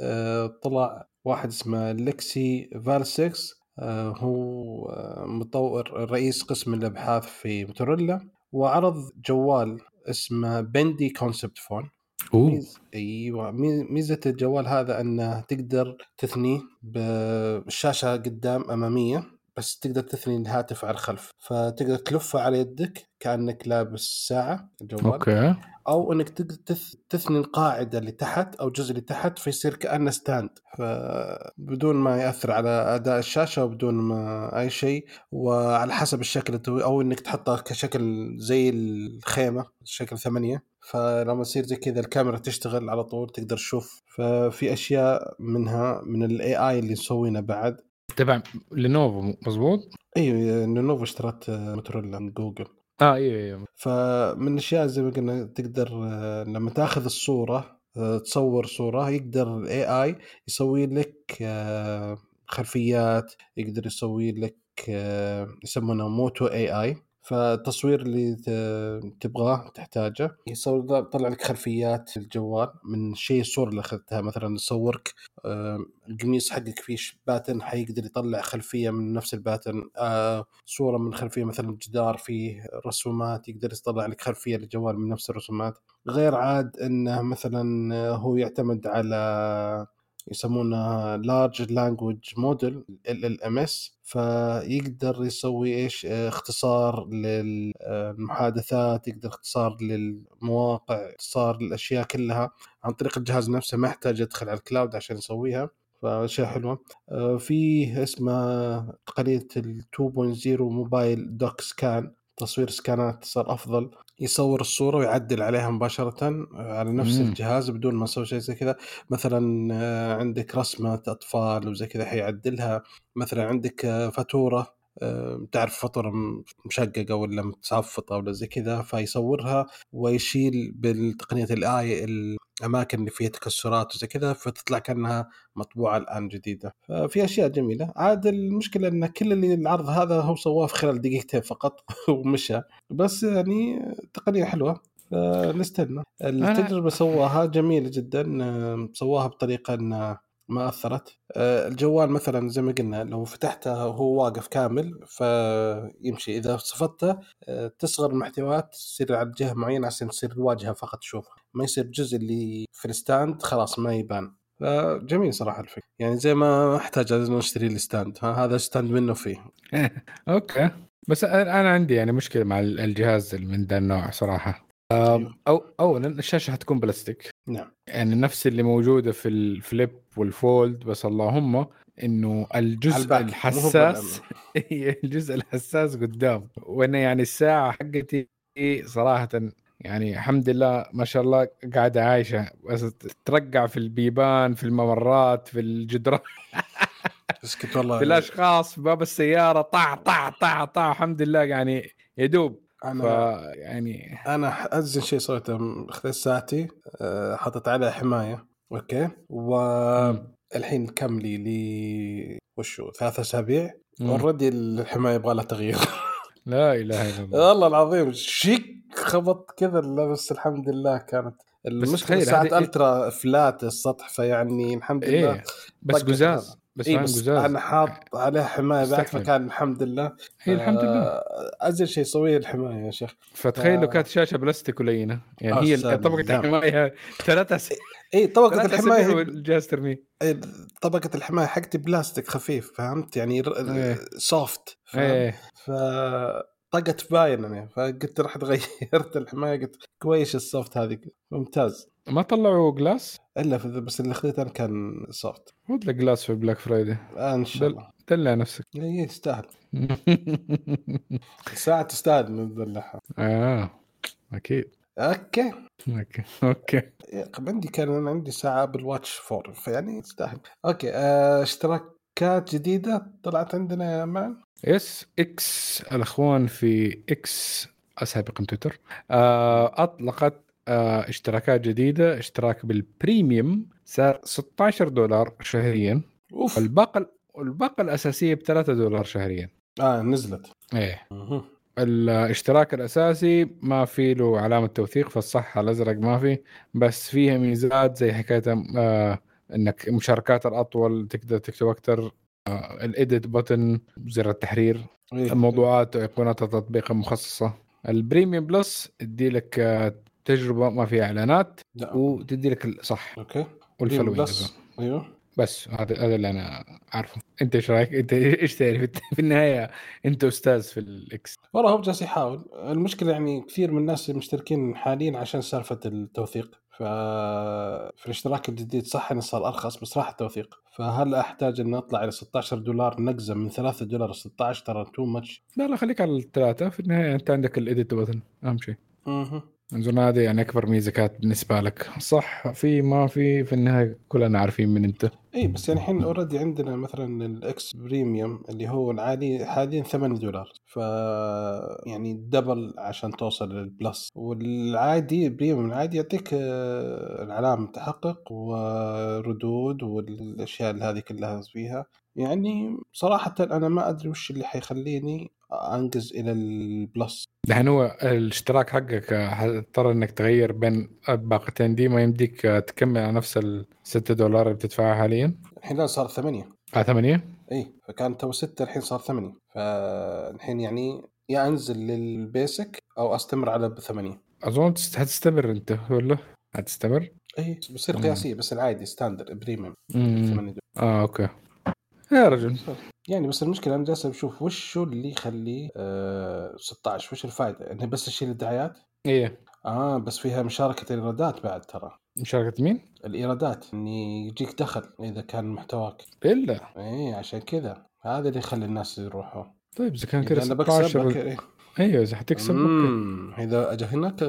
طلع واحد اسمه Lexi Valasek. هو آه، مطور رئيس قسم الأبحاث في موتوريلا وعرض جوال اسمه bendy concept phone. ميز... أيوه ميزة الجوال هذا أنه تقدر تثنيه بالشاشة قدام أمامية. بس تقدر تثني الهاتف على الخلف. فتقدر تلفه على يدك كأنك لابس ساعة الجوال أوكي. أو إنك تثني القاعدة اللي تحت أو الجزء اللي تحت فيصير كأنه stand فبدون ما يأثر على أداء الشاشة وبدون ما أي شيء. وعلى حسب الشكل أو إنك تحطه كشكل زي الخيمة شكل ثمانية. فلما يصير زي كذا الكاميرا تشتغل على طول تقدر تشوف. ففي أشياء منها من ال AI اللي مسوينه بعد. تبع Lenovo مضبوط؟ أيوه Lenovo اشترت موتوريلا من جوجل. آه أيوه أيوه فمن الأشياء زي ما قلنا تقدر آه، لما تأخذ الصورة آه، تصور صورة يقدر ال AI يسوي لك آه، خلفيات يقدر يسوي لك يسمونه موتو اي اي فالتصوير اللي تبغاه تحتاجه. يصور يطلع لك خلفيات الجوال من شيء الصورة اللي أخذتها. مثلا يصورك القميص حقك فيه باتن حيقدر يطلع خلفية من نفس الباتن. آه، صورة من خلفية مثلا جدار فيه رسومات يقدر يطلع لك خلفية للجوال من نفس الرسومات. غير عاد إنه مثلا هو يعتمد على يسمونها large language model LLMs. فيقدر يسوي إيش؟ اختصار للمحادثات يقدر اختصار للمواقع اختصار للأشياء كلها. عن طريق الجهاز نفسه ما يحتاج يدخل على ال cloud عشان يسويها. فأشياء حلوة. آه، في اسمه تقنية ال 2.0 mobile doc scan تصوير سكانات صار أفضل. يصور الصورة ويعدل عليها مباشرة على نفس مم. الجهاز بدون ما يسوي شيء زي كذا. مثلا آه، عندك رسمه أطفال وزي كذا حيعدلها. مثلا عندك آه، فاتورة. آه، تعرف فاتوره مشققة ولا متصفطه ولا زي كذا فيصورها ويشيل بالتقنية الاي الأماكن اللي فيها تكسرات وزي كذا فتطلع كأنها مطبوعة الآن جديدة. ففي أشياء جميلة. عاد المشكلة إن كل اللي العرض هذا هو سواه في خلال دقيقتين فقط ومشى. بس يعني تقنية حلوة. فنستنى. التجربة سواها جميلة جدا. سواها بطريقة إن ما أثرت. آه، الجوال مثلا زي ما قلنا لو فتحته وهو واقف كامل فيمشي. إذا صفته آه، تصغر المحتويات تصير على جهة معينة عشان تصير الواجهه فقط تشوفها. ما يصير الجزء اللي في ال stand خلاص ما يبان. فجميل صراحة الفكرة. يعني زي ما أحتاج نشتري ال stand. هذا stand منه فيه. أوكي. بس أنا عندي يعني مشكلة مع الجهاز من ذا النوع صراحة. أو اولا الشاشة حتكون بلاستيك. نعم. يعني نفس اللي موجودة في ال Flip وال Fold بس اللهم إنه الجزء الحساس الجزء الحساس قدام. وأنا يعني الساعة حقتي صراحة يعني الحمد لله ما شاء الله قاعدة عايشة. بس ترقع في البيبان في الممرات في الجدران. اسكت والله. في الأشخاص في باب السيارة طع طع طع طع الحمد لله يعني يدوب أنا يعني أنا ازين شيء سويته خذيت ساعتي آه، حطيت عليها حماية أوكي؟ والحين كم لي؟ لي وشو؟ ثلاث أسابيع؟ already الحماية يبغى لها تغيير. لا إله إلا الله. والله العظيم شيك خبط كذا بس الحمد لله كانت. المشكلة ساعة هذه... Ultra flat السطح فيعني الحمد لله إيه بس قزاز بس, إيه بس أنا حاط عليها حماية بعد فكان الحمد لله. هي الحمد لله. آه، أزين شيء يسويه الحماية يا شيخ. فتخيل لو كانت شاشة بلاستيك ولينة. يعني هي طبقة الحماية ثلاثة س... اي طبقة الحماية الجهاز ترميه. إيه طبقة الحماية حقتي بلاستيك خفيف فهمت؟ يعني إيه. soft إيه. ف طقت باين أنا فقلت رحت غيرت الحماية قلت كويس ال soft هذه ممتاز. ما طلعوا glass؟ إلا في بس اللي خذيته أنا كان soft خذ لك glass في Black Friday آه إن شاء الله. دلع نفسك. اي إيه، تستاهل. ساعة تستاهل ندلعها آه أكيد. أوكي. أوكي أوكي. عندي كان أنا عندي ساعة بال Watch four فيعني تستاهل. أوكي آه اشتراكات جديدة طلعت عندنا يا man اس إكس الأخوان في إكس السابق تويتر. آه أطلقت اشتراكات جديدة اشتراك بال premium صار 16 دولار شهريا. أوف. الباقه الباقه الأساسية ب 3 دولار شهريا. آه نزلت. إيه. الاشتراك الأساسي ما في له علامة توثيق فالصح الأزرق ما في بس فيها ميزات زي حكاية آه إنك مشاركات الأطول تقدر تكتب أكثر آه ال edit button زر التحرير إيه. الموضوعات وايقونات التطبيق المخصصة. ال premium plus يدي لك آه، تجربة ما فيها إعلانات لا وتدي لك الصح okay. وال following plus أيوه. بس. هذا هذا اللي أنا عارفه أنت إيش رأيك؟ أنت إيش تعرف؟ في النهاية أنت أستاذ في الإكس. والله هو جالس يحاول. المشكلة يعني كثير من الناس مشتركين حاليا عشان سالفة التوثيق. ف في الاشتراك الجديد صح إنه صار أرخص بس راح التوثيق. فهل أحتاج ان اطلع إلى 16 دولار نقزة من 3 دولار ل 16 ترى too much لا لا خليك على الثلاثة. في النهاية أنت عندك ال edit أهم شيء. اظن هذه يعني أكبر ميزة كانت بالنسبة لك. صح في ما في في النهاية كلنا عارفين من أنت. اي بس يعني الحين already عندنا مثلا الاكس premium اللي هو العادي حاليا 8 دولار. ف يعني double عشان توصل لل plus والعادي ال premium العادي يعطيك آه، العلامة تحقق وردود والأشياء اللي هذه كلها فيها. يعني صراحة أنا ما أدري وش اللي حيخليني أنقز إلى ال plus. دحين هو الاشتراك حقك حتضطر إنك تغير بين الباقتين دي ما يمديك تكمل على نفس ال 6 دولار اللي بتدفعها حاليا؟ الحين صار ثمانية. آه 8 إي فكان تو ستة الحين صار ثمانية. فالحين يعني يا أنزل لل basic أو أستمر على بثمانية. أظن تست- حتستمر أنت ولا؟ حتستمر إي بصير مم. قياسية بس العادي standard premium. 8 آه okay. يا رجل. يعني بس المشكلة أنا جالس بشوف وش شو اللي يخليه آه 16 وش الفائدة؟ إنه بس يشيل الدعايات؟ إيه. آه بس فيها مشاركة الإيرادات بعد ترى. مشاركة مين؟ الإيرادات إني يجيك دخل إذا كان محتواك. إلا؟ إيه عشان كذا. هذا اللي يخلي الناس يروحوا. طيب إذا كان كذا أنا بكسب 16 بك... أيوه إذا حتكسب okay أجا هناك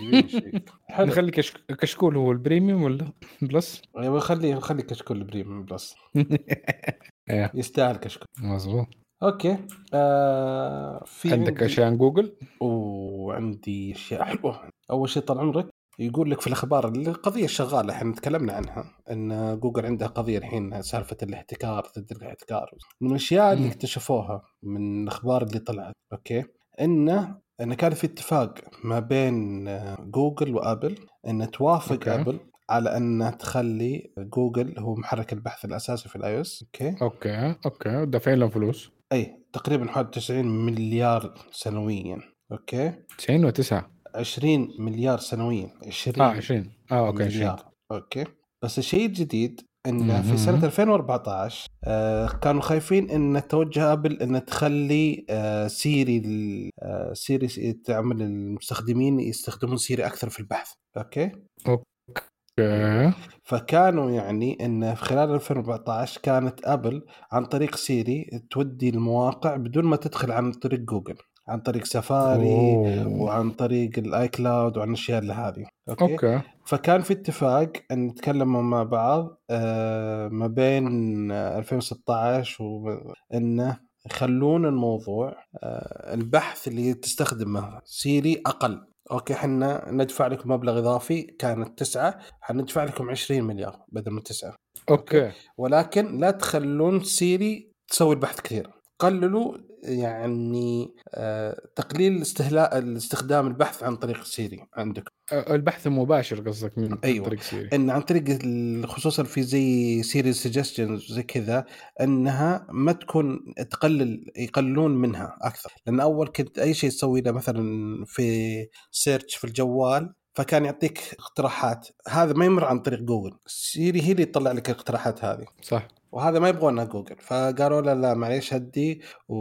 يبيني شيء حلو. نخلي كش... كشكول هو ال premium ولا plus؟ أيوة خلي خلي كشكول prem plus. إيه يستاهل كشكول. مظبوط. okay. آه في عندك أشياء عن جوجل؟ وعندي أشياء حلوة. أول شيء طال عمرك يقول لك في الأخبار القضية الشغالة إحنا تكلمنا عنها إن جوجل عندها قضية الحين سالفة الاحتكار ضد الاحتكار. من الأشياء اللي. اكتشفوها من الأخبار اللي طلعت okay؟ إنه إن كان في اتفاق ما بين آه، جوجل وآبل ان توافق okay. آبل على ان تخلي جوجل هو محرك البحث الأساسي في ال iOS. okay. okay okay. دافعين لهم فلوس. إي تقريبا حوالي 90 مليار سنويا. okay. 90 و9 20 مليار سنويا. 20 آه 20 آه okay 20 مليار. okay. بس الشيء الجديد مهم. في سنة 2014 آه كانوا خايفين إن توجه أبل إن تخلي آه سيري آه سيري تعمل المستخدمين يستخدمون سيري أكثر في البحث. أوكي؟ أوكي. فكانوا يعني إن في خلال 2014 كانت أبل عن طريق سيري تودي المواقع بدون ما تدخل عن طريق جوجل. عن طريق سفاري أوه. وعن طريق ال iCloud وعن الأشياء اللي هذه. okay. okay. فكان في اتفاق إن نتكلموا مع بعض آه، ما بين آه، 2016 وانه يخلون الموضوع آه، البحث اللي تستخدمه سيري أقل. okay إحنا ندفع لكم مبلغ إضافي كانت تسعة حندفع لكم 20 مليار بدل من تسعة. okay؟ ولكن لا تخلون سيري تسوي البحث كثير. قللوا يعني آه، تقليل استهلاك استخدام البحث عن طريق سيري عندك. البحث المباشر قصدك من أيوة. طريق سيري. إن عن طريق خصوصا في زي سيري suggestions زي كذا إنها ما تكون تقلل يقللون منها أكثر. لأن أول كنت أي شيء تسوي له مثلا في search في الجوال فكان يعطيك اقتراحات. هذا ما يمر عن طريق جوجل سيري هي اللي تطلع لك الاقتراحات هذه. صح. وهذا ما يبغونها جوجل. فقالوا لا لا معليش هدي و...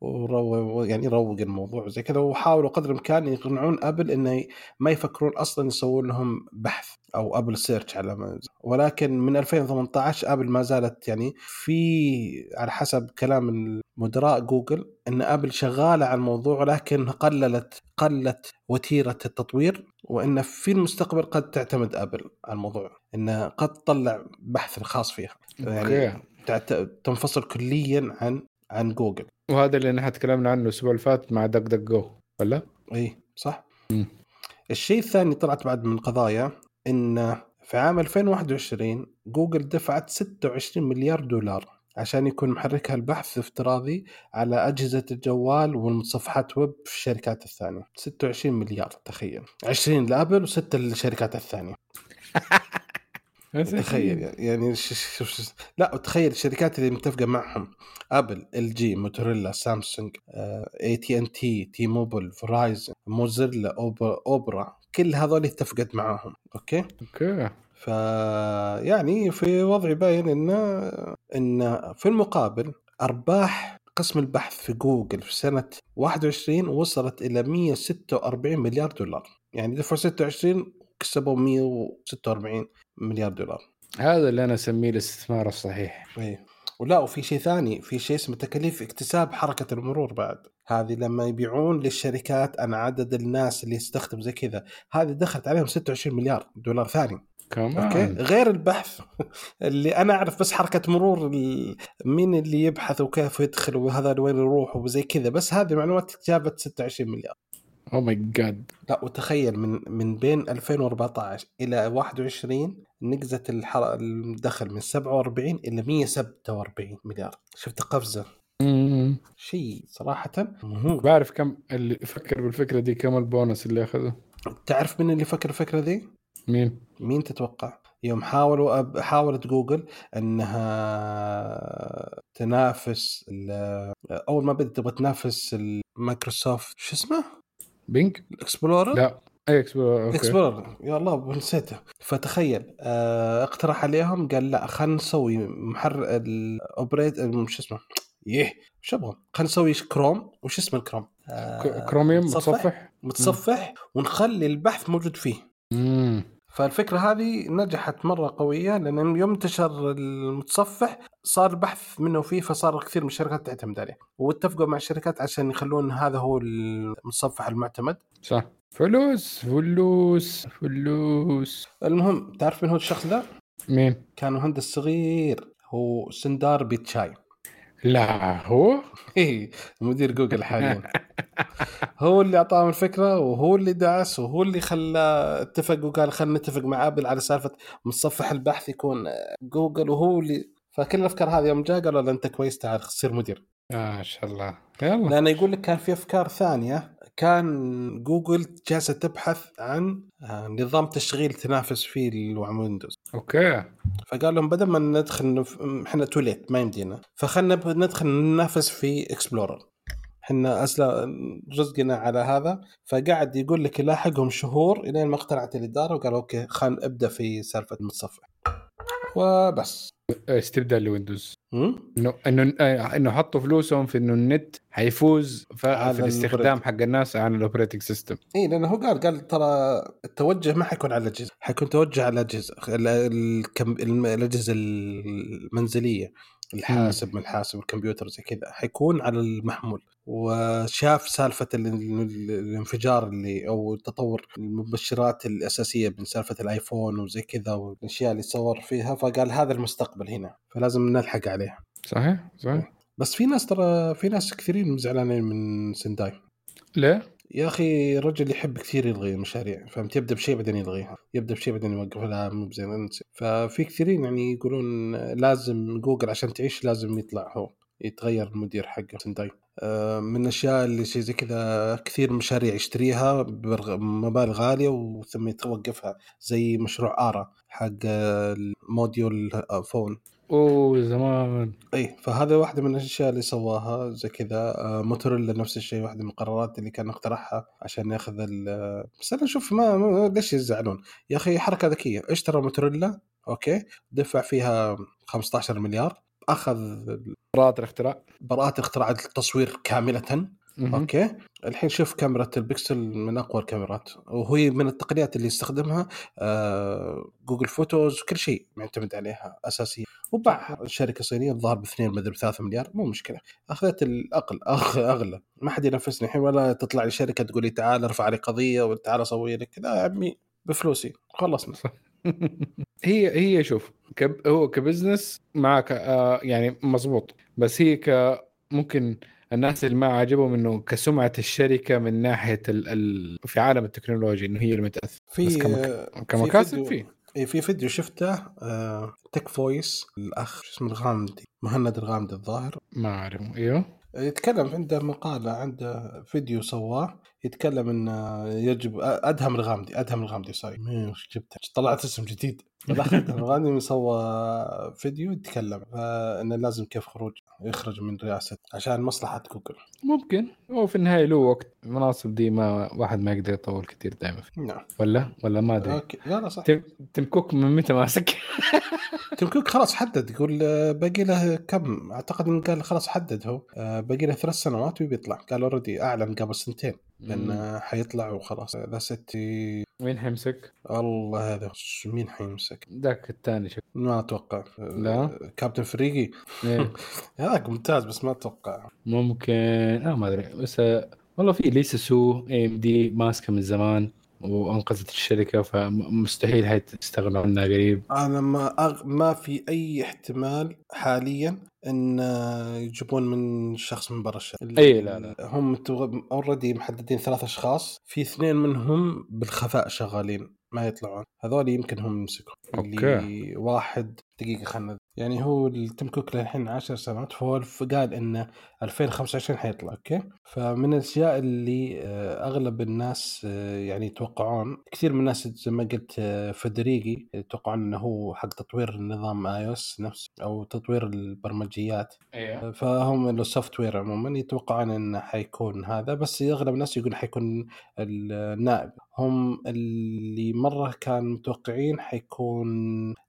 ورو... يعني روق الموضوع زي كذا. وحاولوا قدر الإمكان يقنعون أبل إنه ما يفكرون أصلا يسوون لهم بحث أو أبل search على ما ولكن من 2018 أبل ما زالت يعني في على حسب كلام مدراء جوجل إن أبل شغالة على الموضوع ولكن قللت قلت وتيرة التطوير. وإن في المستقبل قد تعتمد أبل على الموضوع. إنه قد تطلع بحث خاص فيها يعني. تنفصل كليا عن عن جوجل وهذا اللي نحن تكلمنا عنه الأسبوع اللي فات مع DuckDuckGo ولا؟ اي صح مم. الشيء الثاني طلعت بعد من قضايا إن في عام 2021 جوجل دفعت 26 مليار دولار عشان يكون محركها البحث افتراضي على أجهزة الجوال والمتصفحات ويب في الشركات الثانية 26 مليار تخيل 20 لأبل و6 للشركات الثانية تخيل يعني ش- ش- ش- لا تخيل الشركات اللي متفقة معهم ابل ال جي موتوريلا سامسونج اي تي ان تي تي موبايل فرايزن موزيلا أوبرا, اوبرا كل هذول اتفقت معاهم okay؟ okay. ف يعني في وضع باين إن إن في المقابل أرباح قسم البحث في جوجل في سنة 21 وصلت إلى 146 مليار دولار. يعني دفعوا 26 وكسبوا 146 مليار دولار. هذا اللي أنا أسميه الاستثمار الصحيح. إيه ولا وفي شيء ثاني في شيء اسمه تكاليف اكتساب حركة المرور بعد. هذه لما يبيعون للشركات عن عدد الناس اللي يستخدم زي كذا هذه دخلت عليهم 26 مليار دولار ثاني. okay؟ غير البحث. اللي أنا أعرف بس حركة مرور مين اللي يبحث وكيف يدخل وهذا وين يروح وزي كذا. بس هذه معلومات جابت 26 مليار. oh my god لا وتخيل من من بين 2014 إلى 21 نقزت الحر... الدخل من 47 إلى 147 مليار شفت قفزة شيء صراحة مهول بعرف كم اللي يفكر بالفكرة دي كم البونص اللي اخذه تعرف من اللي فكر الفكرة ذي؟ مين؟ مين تتوقع؟ يوم حاولوا أب... حاولت جوجل إنها تنافس ال- أول ما بدأت تبغى تنافس المايكروسوفت شو اسمه؟ بينج؟ الاكسبلورر؟ لا. أي اكسبلورر okay. اكسبلورر. يا الله نسيته. فتخيل آه اقترح عليهم قال لا خلينا نسوي محرك ال operat شو اسمه؟ يه شو أبغى؟ خلينا نسوي كروم. وش اسمه الكروم؟ آه كروميوم متصفح؟ متصفح؟ متصفح ونخلي البحث موجود فيه. فالفكرة هذه نجحت مرة قوية لأن يوم انتشر المتصفح صار البحث منه فيه فصار كثير من الشركات تعتمد عليه. واتفقوا مع الشركات عشان يخلون هذا هو المتصفح المعتمد. صح. فلوس فلوس فلوس. المهم تعرف من هو الشخص ذا؟ مين؟ كان مهندس صغير هو سندار بيتشاي. لا هو إيه، مدير جوجل حاليا. هو اللي أعطاهم الفكرة وهو اللي دعس وهو اللي خلى اتفق وقال خلينا نتفق مع أبل على سالفة متصفح البحث يكون جوجل وهو اللي فكل الأفكار هذه يوم جاء قالوا له أنت كويس تعال تصير مدير. ما شاء الله. يلا. لأنه يقول لك كان في أفكار ثانية كان جوجل جالسة تبحث عن آه، نظام تشغيل تنافس فيه الويندوز okay. فقال لهم بدل ما ندخل نف... إحنا too late ما يمدينا. فخلنا ندخل ننافس في اكسبلورر إحنا أصلا رزقنا على هذا. فقعد يقول لك يلاحقهم شهور إلين ما اقتنعت الإدارة وقال okay خلينا نبدأ في سالفة المتصفح وبس. استبدال الويندوز. هم؟ انه انه آه، إنه حطوا فلوسهم في إنه النت حيفوز في الاستخدام حق الناس عن ال operating system اي لأنه هو قال قال ترى التوجه ما حيكون على الأجهزة. حيكون توجه على الأجهزة الأجهزة المنزلية. الحاسب من الحاسب الكمبيوتر زي كذا حيكون على المحمول. وشاف سالفة ال- ال- الانفجار اللي أو تطور المؤشرات الأساسية من سالفة الآيفون وزي كذا والأشياء اللي صور فيها فقال هذا المستقبل هنا فلازم نلحق عليه صحيح صحيح. بس في ناس ترى في ناس كثيرين زعلانين من سندار ليه؟ يا أخي رجل يحب كثير يلغي مشاريع فهمت؟ يبدأ بشيء بعدين يلغيها. يبدأ بشيء بعدين يوقف لا مو بزين ففي كثيرين يعني يقولون لازم جوجل عشان تعيش لازم يطلع هو يتغير المدير حقه سندار. آه، من الأشياء اللي شيء زي كذا كثير مشاريع يشتريها بمبالغ غالية وثم يتوقفها زي مشروع آرا حق ال module آه، phone. أوه زمان. إي فهذا واحدة من الأشياء اللي سواها زي كذا. آه، موتوريلا نفس الشيء واحدة من القرارات اللي كان اقترحها عشان ياخذ ال بس أنا أشوف ما, ما ليش يزعلون؟ يا أخي حركة ذكية. اشترى موتوريلا okay دفع فيها 15 مليار أخذ براءة الاختراع. براءات اختراع التصوير كاملة. مهم. okay. الحين شوف كاميرا البكسل من أقوى الكاميرات وهي من التقنيات اللي يستخدمها آه جوجل فوتوز كل شيء معتمد عليها اساسيه وباعها الشركة الصينيه الظاهر باثنين مدري بثلاثة مليار مو مشكلة. أخذت الأقل أخ أغلى. ما حد ينافسني الحين ولا تطلع لي شركة تقول لي تعال ارفع علي قضية وتعال أسوي لك لا يا عمي بفلوسي. خلصنا. هي هي شوف كب هو ك business معك آه يعني مزبوط بس هي ك ممكن الناس اللي ما عجبهم إنه كسمعة الشركة من ناحية ال... ال... في عالم التكنولوجيا إنه هي اللي متاثر في كمك... آه، كمكاسب فيديو- في إيه، في فيديو شفته آه تك فويس الأخ اسمه الغامدي مهند الغامدي الظاهر. ما اعرف أيوه. يتكلم عنده مقالة عنده فيديو سواه يتكلم إن يجب أدهم الغامدي أدهم الغامدي سوري جبته. طلعت اسم جديد. الأخ أدهم الغامدي سوى فيديو يتكلم انه لازم كيف خروج. يخرج من رئاسة عشان مصلحة جوجل. ممكن. هو في النهاية له وقت. المناصب دي ما واحد ما يقدر يطول كثير دائما نعم. ولا؟ ولا ما أدري. okay. لا لا صح. تم كوك من متى ماسك؟ تيم كوك خلاص حدد يقول آه، باقي له كم؟ أعتقد انه قال خلاص حدد هو. آه، باقي له ثلاث سنوات وبيطلع. قال اوريدي أعلن قبل سنتين لأنه حيطلع وخلاص. ذا ستي مين حيمسك؟ الله هذا مين حيمسك؟ ذاك الثاني شوف ما أتوقع. لا. آه، كابتن فريقي إيه. هذاك ممتاز بس ما أتوقع. ممكن آه ما أدري. بس آه، والله في ليسا سو ام دي ماسكة من زمان. وأنقذت الشركة فمستحيل حيستغنوا عنها قريب. أنا ما أغ... ما في أي احتمال حاليا إن يجيبون من شخص من برا الشركة. إي لا لا. هم already محددين ثلاث أشخاص في اثنين منهم بالخفاء شغالين ما يطلعون. هذول يمكن هم يمسكوا اللي واحد دقيقة خلنا يعني هو التيم كوك للحين 10 سنوات فهو قال إنه 2025 حيطلع أوكي؟ فمن الأشياء اللي آه، أغلب الناس آه، يعني يتوقعون كثير من الناس زي ما قلت آه، فيدريجي يتوقعون إنه هو حق تطوير النظام اي نفسه أو تطوير البرمجيات. أيوه فهم ال software عموما يتوقعون إنه حيكون هذا بس أغلب الناس يقول حيكون النائب. هم اللي مرة كان متوقعين حيكون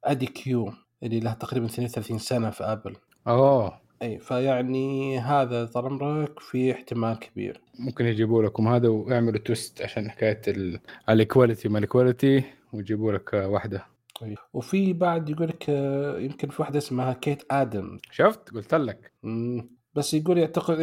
إدي كيو اللي له تقريبا 32 سنة في آبل. أوه. أي فيعني هذا طال عمرك في احتمال كبير. ممكن يجيبوا لكم هذا ويعملوا twist عشان حكاية ال- ال equality ما ال equality ويجيبوا لك آه، واحدة. أي. وفي بعد يقول لك آه، يمكن في واحدة اسمها كيت آدم شفت؟ قلت لك. بس يقول يعتقد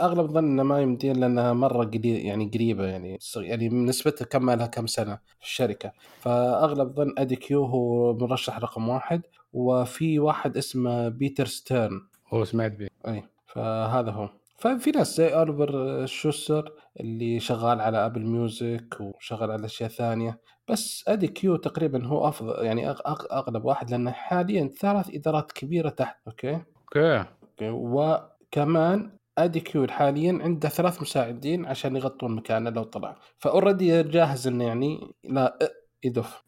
أغلب ظن انه ما يمدي لأنها مرة قليل يعني قريبة يعني يعني نسبتها كم لها كم سنة في الشركة. فأغلب ظن أدي كيو هو مرشح رقم واحد. وفي واحد اسمه بيتر ستيرن. هو سمعت به إي فهذا هو. ففي ناس زي اوليفر شوستر اللي شغال على أبل ميوزك وشغال على أشياء ثانية. بس أدي كيو تقريبا هو أفضل يعني أغ- أغ- أغلب واحد لأنه حاليا ثلاث إدارات كبيرة تحت أوكي؟ أوكي. أوكي. وكمان أدي كيو حاليا عنده ثلاث مساعدين عشان يغطون مكانه لو طلع. ف already جاهز إنه يعني لا يدف.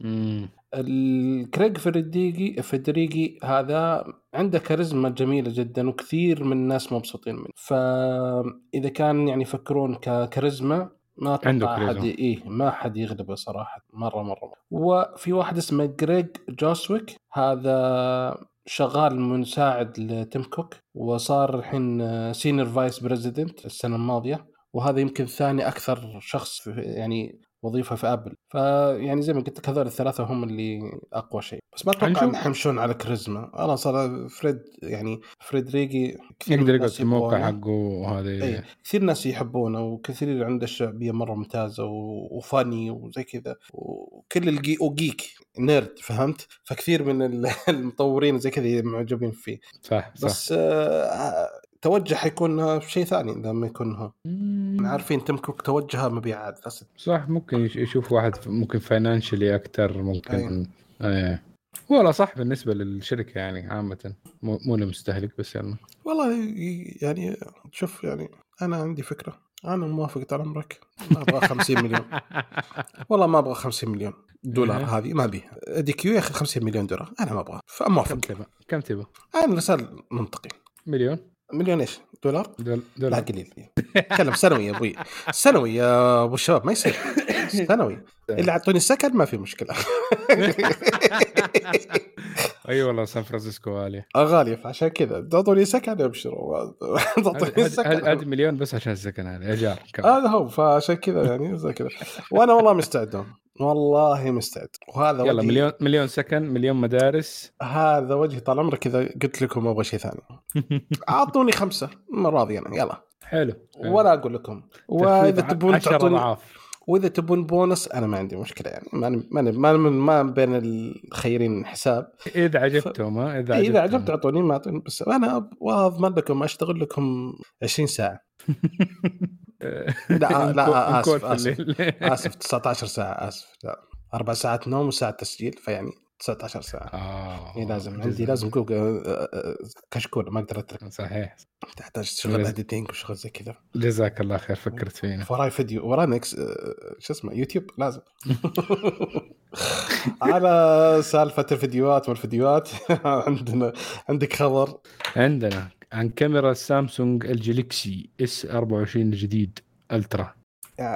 الكريج فيدريجي فيدريجي هذا عنده كاريزما جميلة جدا وكثير من الناس مبسوطين منه فإذا كان يعني يفكرون ككاريزما ما عنده كاريزما. إيه ما حد يغلبه صراحة مرة مرة, مرة. وفي واحد اسمه جريج جوسويك هذا شغال مساعد لتيم كوك وصار الحين senior vice president السنة الماضية وهذا يمكن ثاني أكثر شخص يعني وظيفة في ابل فيعني زي ما قلت لك هذول الثلاثة هم اللي أقوى شيء. بس ما أتوقع هنشوف. ان يحمشون على كاريزما. أنا صار فريد يعني فريد ريجي يقدر يقعد في الموقع. حقه وهذا اي كثير ناس يحبونه وكثير عنده شعبيه مرة ممتازة و- وفاني وزي كذا. وكل الجي وجيك نيرد فهمت؟ فكثير من ال- المطورين زي كذا معجبين فيه. صح صح. بس آه توجه حيكون شيء ثاني لما يكون هو. عارفين تيم كوك توجهه مبيعات بس صح ممكن يش- يشوف واحد ممكن financially أكثر ممكن. إيه. والله صح بالنسبة للشركة يعني عامة. مو مو للمستهلك بس يعني. والله يعني شوف يعني أنا عندي فكرة. أنا موافق طال عمرك ما أبغى 50 مليون. والله ما أبغى 50 مليون دولار أها. هذه ما ابيها إدي كيو يا أخي 50 مليون دولار. أنا ما أبغى. كم فموافق تبغى؟ كم تبغى؟ أنا رجال منطقي. مليون. مليون إيش دولار؟ دول لا دولار قليل. تكلم سنوي يا أبوي. سنوي يا أبو الشباب ما يصير. سنوي. اللي أعطوني سكن ما في مشكلة. أي والله سان فرانسيسكو غالية. غالية فعشان كذا. تعطوني سكن أبشروا. تعطوني سكن هذه مليون بس عشان السكن هذا ايجار هذا هو فعشان كذا يعني زي كذا. وأنا والله مستعد. والله مستعد. وهذا يلا وجهي. مليون مليون سكن مليون مدارس. هذا وجهي طال عمرك إذا قلت لكم أبغى شيء ثاني. أعطوني خمسة ما راضي أنا. يلا. حلو ولا أقول لكم. وإذا تبون عشر تعطوني أضعاف. وإذا تبون بونص أنا ما عندي مشكلة يعني. ما ما ما, ما بين الخيرين حساب. إذا عجبتهم ها؟ إذا إيه، إذا عجبتهم عجبت أعطوني ما أعطوني. بس أنا واضمن لكم أشتغل لكم 20 ساعة. لا لا نكون- آسف آسف. آسف 19 ساعة آسف. لا أربع ساعات نوم وساعة تسجيل فيعني 19 ساعة. آه اي لازم. عندي لازم آه، آه، كشكول ما أقدر أترك. صحيح. تحتاج شغل. editing وشغل زي كذا. جزاك الله خير فكرت فينا وراي فيديو وراي نكس آه، شو اسمه يوتيوب؟ لازم. على سالفة الفيديوهات والفيديوهات عندنا عندك خبر؟ عندنا. عن كاميرا سامسونج الجليكسي إس 24 الجديد Ultra.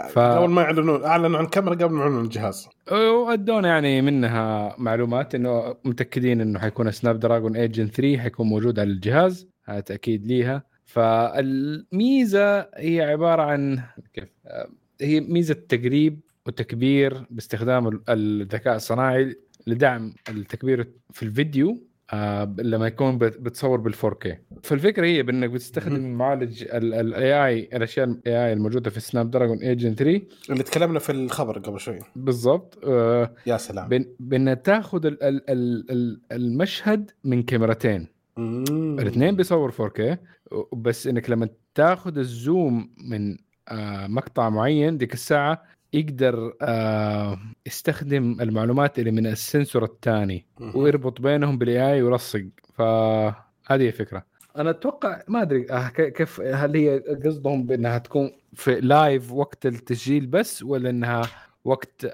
ف- قبل ما يعلنون أعلنوا عن كاميرا قبل ما يعلنون عن الجهاز وادونا يعني منها معلومات إنه متأكدين إنه حيكون سناب دراجون 8 Gen 3 حيكون موجود على الجهاز هذا تأكيد ليها. فالميزة هي عبارة عن كيف؟ آه، هي ميزة تقريب وتكبير باستخدام ال- الذكاء الصناعي لدعم التكبير في الفيديو. آه لما يكون بت- بتصور بال 4K فالفكرة هي بأنك بتستخدم معالج ال AI الأشياء ال AI الموجودة في سناب دراجون 8 Gen 3 اللي تكلمنا في الخبر قبل شوي. بالضبط. آه يا سلام. بان بان تاخذ ال- ال- ال- ال- المشهد من كاميرتين. الاثنين بيصور 4K بس إنك لما تاخذ ال zoom من آه، مقطع معين ديك الساعة يقدر آه، يستخدم المعلومات اللي من ال sensor الثاني. ويربط بينهم بال AI ويلصق فهذه هي الفكرة أنا أتوقع ما أدري آه، كيف هل هي قصدهم بأنها تكون في live وقت التسجيل بس ولا أنها وقت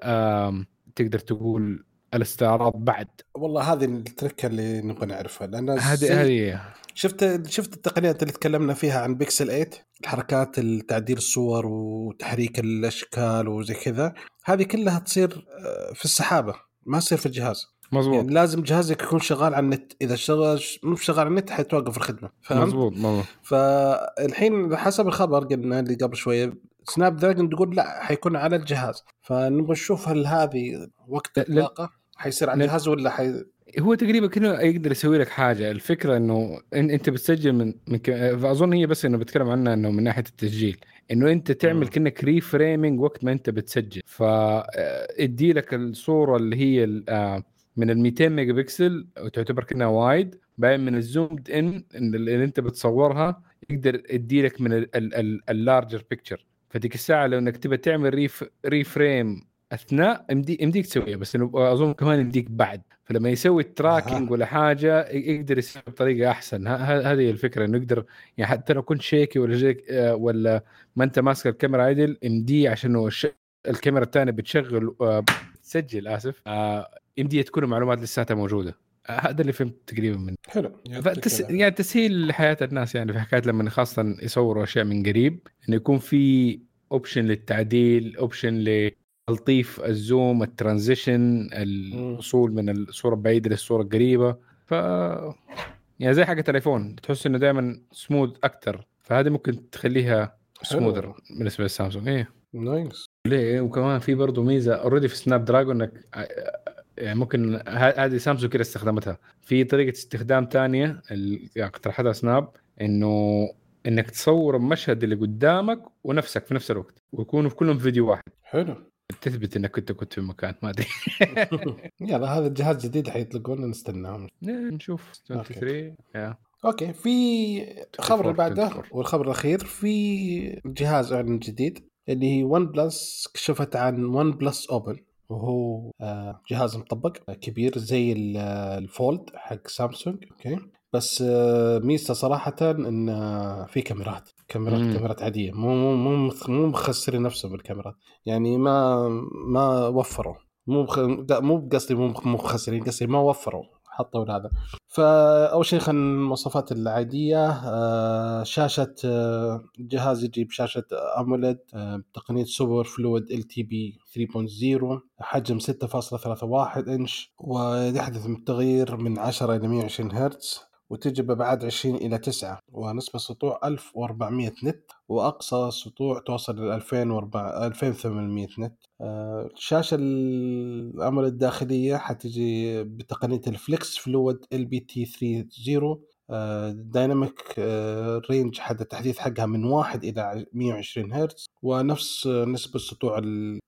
تقدر تقول الاستعراض بعد. والله هذه التركة اللي نبغى نعرفها لأن هذه هذه شفت شفت التقنيات اللي تكلمنا فيها عن بيكسل 8 الحركات تعديل الصور وتحريك الأشكال وزي كذا. هذه كلها تصير آه، في السحابة ما تصير في الجهاز. مظبوط. يعني لازم جهازك يكون شغال على النت. إذا شغال مو شغال على النت حيتوقف الخدمة. فهمت؟ مظبوط مظبوط. فالحين حسب الخبر قلنا اللي قبل شوية سناب دراجون تقول لا حيكون على الجهاز. فنبغى نشوف هل هذه وقت لا- لا- الاطلاقه حيصير على الجهاز ولا حي... هو تقريبا كأنه يقدر يسوي لك حاجة. الفكرة إنه إن- أنت بتسجل من, من ك... أظن هي بس إنه بتكلم عنها إنه من ناحية التسجيل. إنه أنت تعمل مم. كأنك reframing وقت ما أنت بتسجل. فادي لك الصورة اللي هي آه، من ال 200 ميجا بكسل وتعتبر كأنها wide. بعدين من ال zoomed in اللي أنت بتصورها يقدر يدي لك من ال larger picture فديك الساعة لو إنك تبى تعمل ref reframe أثناء يمدي يمديك تسويها بس إنه أظن كمان يمديك بعد. فلما يسوي ال tracking أها. ولا حاجة يقدر يسوي بطريقة أحسن. هذه الفكرة إنه يقدر يعني حتى لو كنت shaky ولا shake آه، ولا ما أنت ماسك الكاميرا عدل يمديه عشان الش... الكاميرا الثانية بتشغل آه، بتسجل آسف. آه، يمديه تكون المعلومات لساتها موجودة. آه، هذا اللي فهمت تقريبا منه. حلو. فتس... يعني تسهيل لحياه الناس يعني في حكاية لما خاصة يصوروا أشياء من قريب إنه يكون في option للتعديل option لتلطيف ال zoom ال transition الوصول من الصورة البعيدة للصورة القريبة. ف يعني زي حقت الآيفون تحس إنه دائما سموث أكثر فهذه ممكن تخليها. smoother بالنسبة للسامسونج. إيه. nice ليه؟ وكمان في برضه ميزة already في سناب دراجون انك يعني ممكن هذه سامسونج كده استخدمتها. في طريقة استخدام ثانية يعني اقترحتها سناب إنه إنك تصور المشهد اللي قدامك ونفسك في نفس الوقت ويكونوا كلهم في فيديو واحد. حلو. تثبت إنك كنت كنت في مكان ما أدري. يلا هذا الجهاز جديد حيطلقونه نستناهم. نشوف. 23 يا. okay في خبر اللي بعده 24. والخبر الأخير في جهاز اعلن جديد اللي هي ون بلس كشفت عن ون بلس اوبن وهو آه، جهاز مطوي كبير زي ال- الفولد حق سامسونج okay. بس آه، ميزته صراحة إن آه، في كاميرات كاميرات مم. كاميرات عادية. مو مو مو مو مخسرين نفسهم بالكاميرات. يعني ما ما وفروا. مو بخ... مو بقصدي مو مو مخسرين قصدي ما وفروا حطوا هذا فأول شيء خلينا المواصفات العادية آه، شاشة جهاز يجي بشاشة AMOLED بتقنيه Super Fluid LTPO 3.0 حجم 6.31 إنش ويحدث التغيير من 10 إلى 120 هرتز. وتجي بابعاد 20 إلى 9 ونسبه سطوع 1400 نت وأقصى سطوع توصل ل 2400 2800 نت. آه، الشاشة الأمر الداخلية حتجي بتقنية ال Flexi-fluid LTPO 3.0 dynamic range حق التحديث حقها من 1 إلى 120 هرتز ونفس آه، نسبة سطوع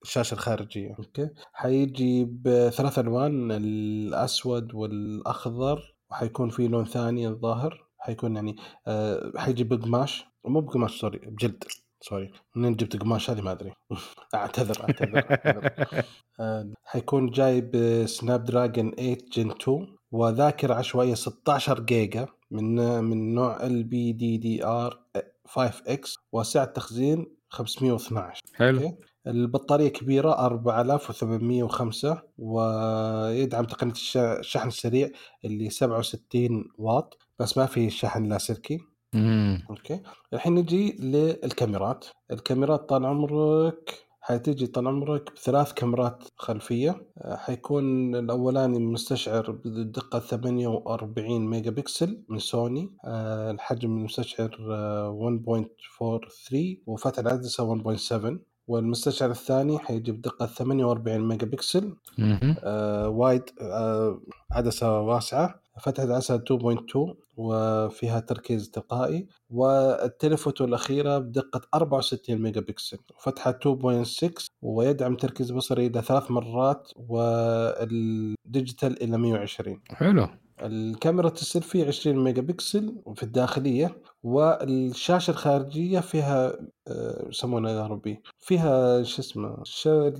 الشاشة الخارجية. okay؟ حيجي بثلاث ألوان الأسود والأخضر. وحيكون في لون ثاني الظاهر حيكون يعني آه، حيجي بقماش مو بقماش sorry بجلد sorry منين جبت قماش هذه ما أدري أعتذر أعتذر, أعتذر. آه، حيكون جاي بسناب دراجون 8 Gen 2 وذاكرة عشوائية 16 جيجا من من نوع ال بي دي دي ار 5 إكس وسعه تخزين 512 حلو okay. البطارية كبيرة 4805 ويدعم تقنية الش- الشحن السريع اللي 67 واط بس ما في شحن لاسلكي. okay. الحين نجي للكاميرات. الكاميرات طال عمرك حتيجي طال عمرك بثلاث كاميرات خلفية. آه، حيكون الأولاني مستشعر بدقة 48 ميجا بكسل من سوني. آه، الحجم المستشعر آه، 1.43 وفتح العدسة 1.7 والمستشعر الثاني حيجي بدقة 48 ميجا بكسل. آه wide آه عدسة واسعة فتحة عدسة 2.2 وفيها تركيز تلقائي وال telephoto الأخيرة بدقة 64 ميجا بكسل فتحة 2.6 ويدعم تركيز بصري إلى ثلاث مرات وال digital إلى 120 حلو. الكاميرا السيلفي 20 ميجا بكسل في الداخلية والشاشة الخارجية فيها آه، يسمونها يا ربي فيها شو اسمه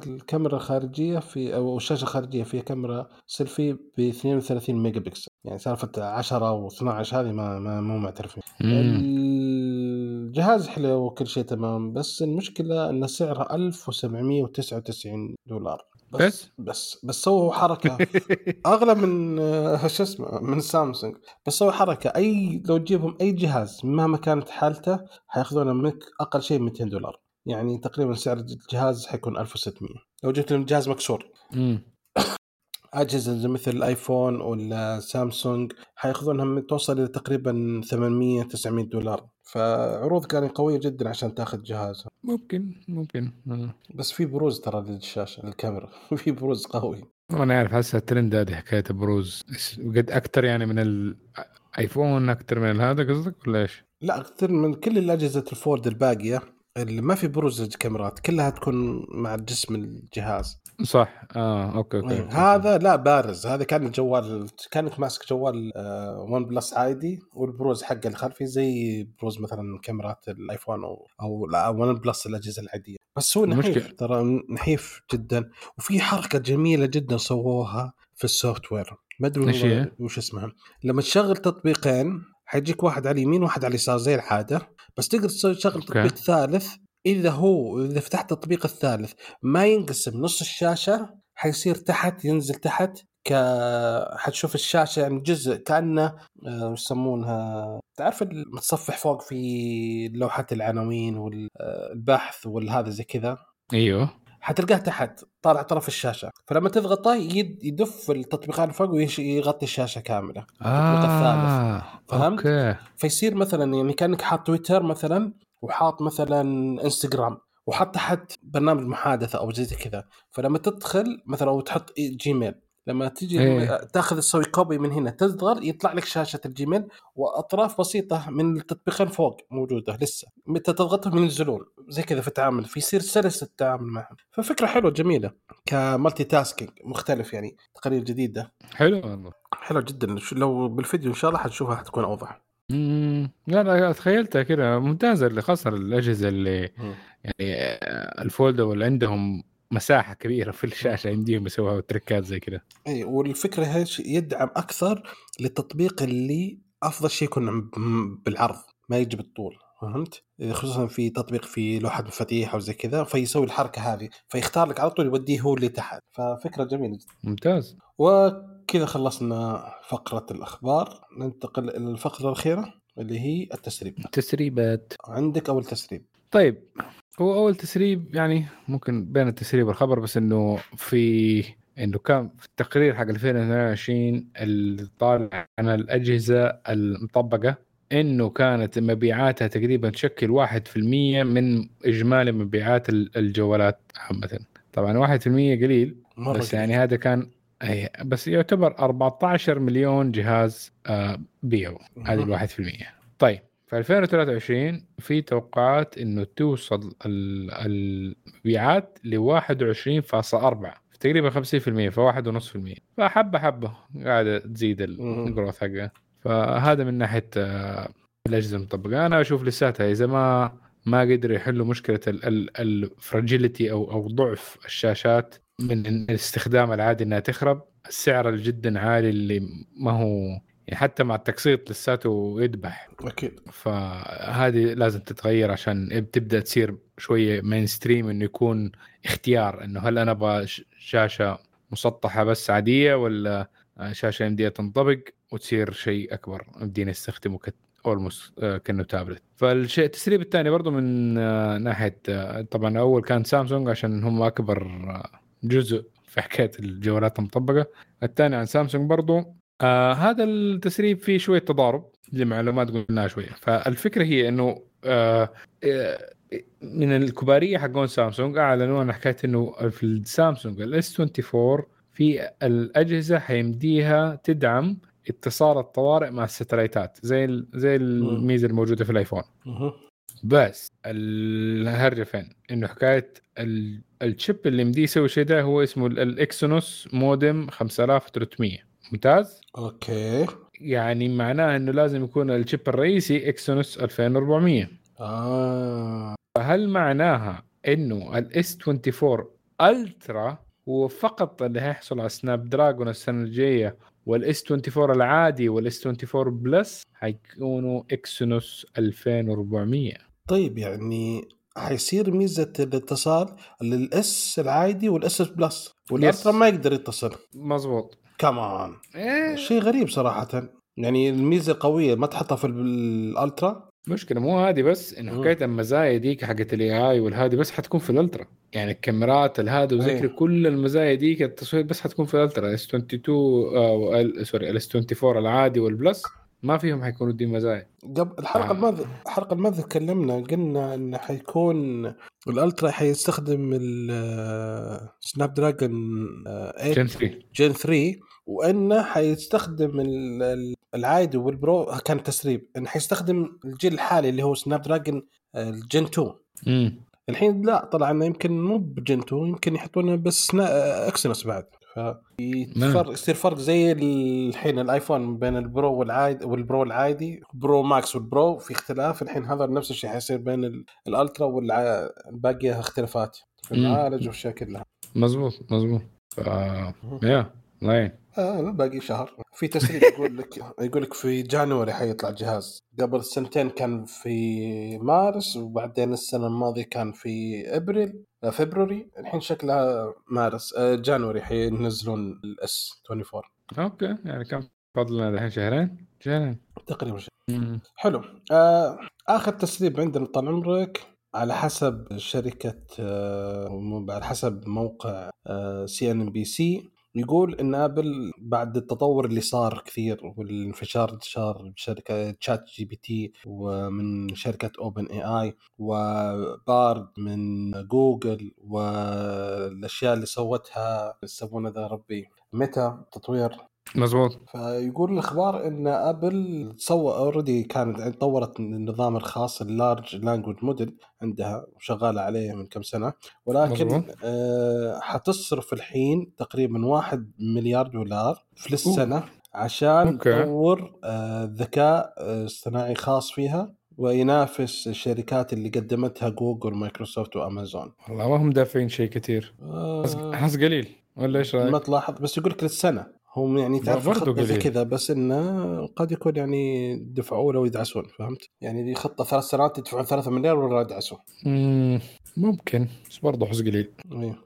الكاميرا الخارجية في أو الشاشة الخارجية فيها كاميرا سيلفي ب 32 ميجا بكسل. يعني سالفة 10 و12 هذه ما, ما مو معترفين. الجهاز حلو وكل شيء تمام بس المشكلة أن سعره 1799 دولار. بس؟ بس بس سووا حركة. أغلى من آه، شو اسمه من سامسونج. بس سووا حركة. أي لو تجيبهم أي جهاز مهما كانت حالته حياخذونه منك أقل شيء 200 دولار. يعني تقريبا سعر الجهاز حيكون 1600 لو جبت لهم جهاز مكسور. أجهزة مثل الآيفون ولا سامسونج حيأخذونها من توصل إلى تقريبا 800 900 دولار. فعروض كانت قوية جدا عشان تأخذ جهاز ممكن ممكن. آه. بس في بروز ترى للشاشة الكاميرا في بروز قوي. أنا عارف هسه الترند هذه حكاية بروز. قد أكثر يعني من الايفون أكثر من هذا قصدك ولا إيش؟ لا أكثر من كل الأجهزة ال fold الباقية. اللي ما في بروز للكاميرات كلها تكون مع جسم الجهاز. صح. آه okay okay, okay. هذا لا بارز. هذا كان جوال كانك ماسك جوال آه ون بلس عادي والبروز حقه الخلفي زي بروز مثلا كاميرات الآيفون أو أو لا ون بلس الأجهزة العادية. بس هو نحيف ترى نحيف جدا. وفي حركة جميلة جدا سووها في السوفت وير. ما أدري؟ وش اسمها. لما تشغل تطبيقين حيجيك واحد على اليمين وواحد على اليسار زي العادة. بس تقدر تشغل. تطبيق ثالث إذا هو إذا فتحت التطبيق الثالث ما ينقسم نص الشاشة حيصير تحت ينزل تحت ك حتشوف الشاشة يعني جزء كأنه آه، يسمونها؟ تعرف المتصفح فوق في لوحه العناوين والبحث والهذا زي كذا؟ أيوه. حتلقاه تحت طالع طرف الشاشة. فلما تضغطه يد- يدف التطبيقات فوق ويغطي الشاشة كاملة التطبيق الثالث. آه فهمت؟ أوكي. فيصير مثلا يعني كأنك حاط تويتر مثلا وحاط مثلا انستغرام وحط تحت برنامج محادثة أو زي كذا. فلما تدخل مثلا أو تحط جيميل لما تيجي إيه. تاخذ تسوي copy من هنا تضغط يطلع لك شاشة الجيميل وأطراف بسيطة من التطبيقين فوق موجودة لسه. متى تضغطهم ينزلون زي كذا في التعامل فيصير سلس التعامل معهم. ففكرة حلوة جميلة ك multitasking مختلف يعني تقنيه جديدة. حلو والله. حلو جدا. لو بالفيديو إن شاء الله حتشوفها حتكون أوضح. مم. لا لا تخيلتها كده. ممتازة اللي خاصه الأجهزة اللي يعني آه، ال foldable عندهم مساحة كبيرة في الشاشة عندهم يسووا tricكات زي كده. إي والفكرة إيش يدعم أكثر للتطبيق اللي أفضل شيء يكون بالعرض ما يجي بالطول فهمت؟ خصوصا في تطبيق في لوحة مفاتيح أو زي كذا فيسوي الحركة هذه فيختار لك على طول يوديه هو اللي تحت ففكرة جميلة جدا. ممتاز. وكذا خلصنا فقرة الأخبار. ننتقل إلى الفقرة الأخيرة اللي هي التسريب. تسريبات عندك أول تسريب. طيب هو أول تسريب يعني ممكن بين التسريب والخبر بس إنه في إنه كان في التقرير حق 2022 اللي طالع عن الأجهزة المطبقة إنه كانت مبيعاتها تقريبا تشكل 1% من إجمالي مبيعات ال- الجوالات عامة. طبعا 1% قليل مرة بس. يعني هذا كان أي بس يعتبر 14 مليون جهاز آه، بيعوا هذه. الواحد في المية. طيب في 2023 في توقعات إنه توصل ال- المبيعات ل 21.4 تقريبا 50% فواحد ونص في المية. فحبة حبة. قاعدة تزيد. الجروث حقها فهذا من ناحية آه، الأجهزة المطبقة. أنا أشوف لساتها إذا ما ما قدروا يحلوا مشكلة الفراجيليتي أو أو ضعف الشاشات من الاستخدام العادي إنها تخرب. السعر الجدا عالي اللي ما هو يعني حتى مع التقسيط لساته يذبح. أكيد. فهذه لازم تتغير عشان تبدا تصير شوية مين ستريم إنه يكون اختيار إنه هل أنا أبغى شاشة مسطحة بس عادية ولا شاشة يمديها تنطبق وتصير شيء أكبر يمديني أستخدمه ك اولموست كأنه تابلت فالشيء التسريب الثاني برضه من آه، ناحية آه، طبعا أول كان سامسونج عشان هم أكبر آه، جزء في حكاية الجوالات المطبقة. الثاني عن سامسونج برضه آه هذا التسريب فيه شوية تضارب لمعلومات قلناها شوية. فالفكرة هي إنه آه من الكبارية حقون سامسونج أعلنوا عن حكاية إنه في السامسونج ال S 24 في الأجهزة حيمديها تدعم اتصال الطوارئ مع الستلايتات زي زي الميزة الموجودة في الآيفون. بس الهرجه فين؟ إنه حكاية ال chip اللي مديه يسوي شيء ده هو اسمه ال Exynos modem 5300 ممتاز؟ okay يعني معناه إنه لازم يكون ال chip الرئيسي Exynos 2400 آه فهل معناها إنه ال S 24 Ultra هو فقط اللي هيحصل على Snapdragon السنة الجاية وال S 24 العادي وال S 24 Plus حيكونوا Exynos 2400 طيب يعني حيصير ميزة الاتصال لل S العادي وال S Plus وال Ultra ما يقدر يتصل. مزبوط كمان إيه. شيء غريب صراحة. يعني الميزة قوية ما تحطها في ال Ultra؟ مشكلة مو هذه بس انه حكايه المزايا ديك حقت ال AI والهذه بس حتكون في الألترا. يعني الكاميرات الهذا وذكر كل المزايا ديك التصوير بس حتكون في ال Ultra. S 22 آه sorry ال S 24 العادي وال Plus. ما فيهم حيكونوا دي مزايا. قبل الحلقة آه. الماضيه الحلقة الماضيه تكلمنا قلنا إنه حيكون ال Ultra حيستخدم ال Snapdragon 8 Gen 3 Gen 3 وإنه حيستخدم العادي وال Pro كان تسريب انه حيستخدم الجيل الحالي اللي هو Snapdragon ال Gen 2 امم الحين لا طلع إنه يمكن مو ب Gen 2 يمكن يحطونه بس Exynos بعد. فيصير يصير فرق زي الحين الآيفون بين ال Pro والعادي وال Pro العادي Pro Max وال Pro في اختلاف. الحين هذا نفس الشيء حيصير بين ال Ultra والباقيه اختلافات. في المعالج والاشياء كلها مزبوط مزبوط ف... يا لاين آه باقي شهر. في تسريب يقول لك يقول لك في January حيطلع جهاز. قبل سنتين كان في مارس وبعدين السنة الماضية كان في إبريل آه، February. الحين شكلها مارس. آه، January حينزلون ال S 24 okay يعني كم فضلنا الحين شهرين. شهرين. تقريبا شهرين. حلو. آه آخر تسريب عندنا طال عمرك على حسب شركة آه على حسب موقع CNBC يقول إن آبل بعد التطور اللي صار كثير والانفجار انتشار بشركة ChatGPT ومن شركة OpenAI و Bard من جوجل والأشياء اللي سوتها يسمونها ذا ربي. متى تطوير مزبوط. فيقول الأخبار إن أبل سوى already كانت طورت النظام الخاص ال large language model عندها وشغالة عليه من كم سنة. ولكن آه حتصرف الحين تقريبا واحد مليار دولار في السنة عشان تطور آه ذكاء آه، اصطناعي خاص فيها وينافس الشركات اللي قدمتها جوجل مايكروسوفت وأمازون. والله ما هم دافعين شيء كثير آه. حس قليل ولا إيش رأيك؟ ما تلاحظ بس يقول لك للسنة. هم يعني تعرف خطه زي كذا بس إنه قد يكون يعني دفعوا له ويدعسون فهمت؟ يعني دي خطة ثلاث سنوات يدفعون ثلاثة مليار ولا يدعسوا ممكن بس برضه حس قليل. أيوه.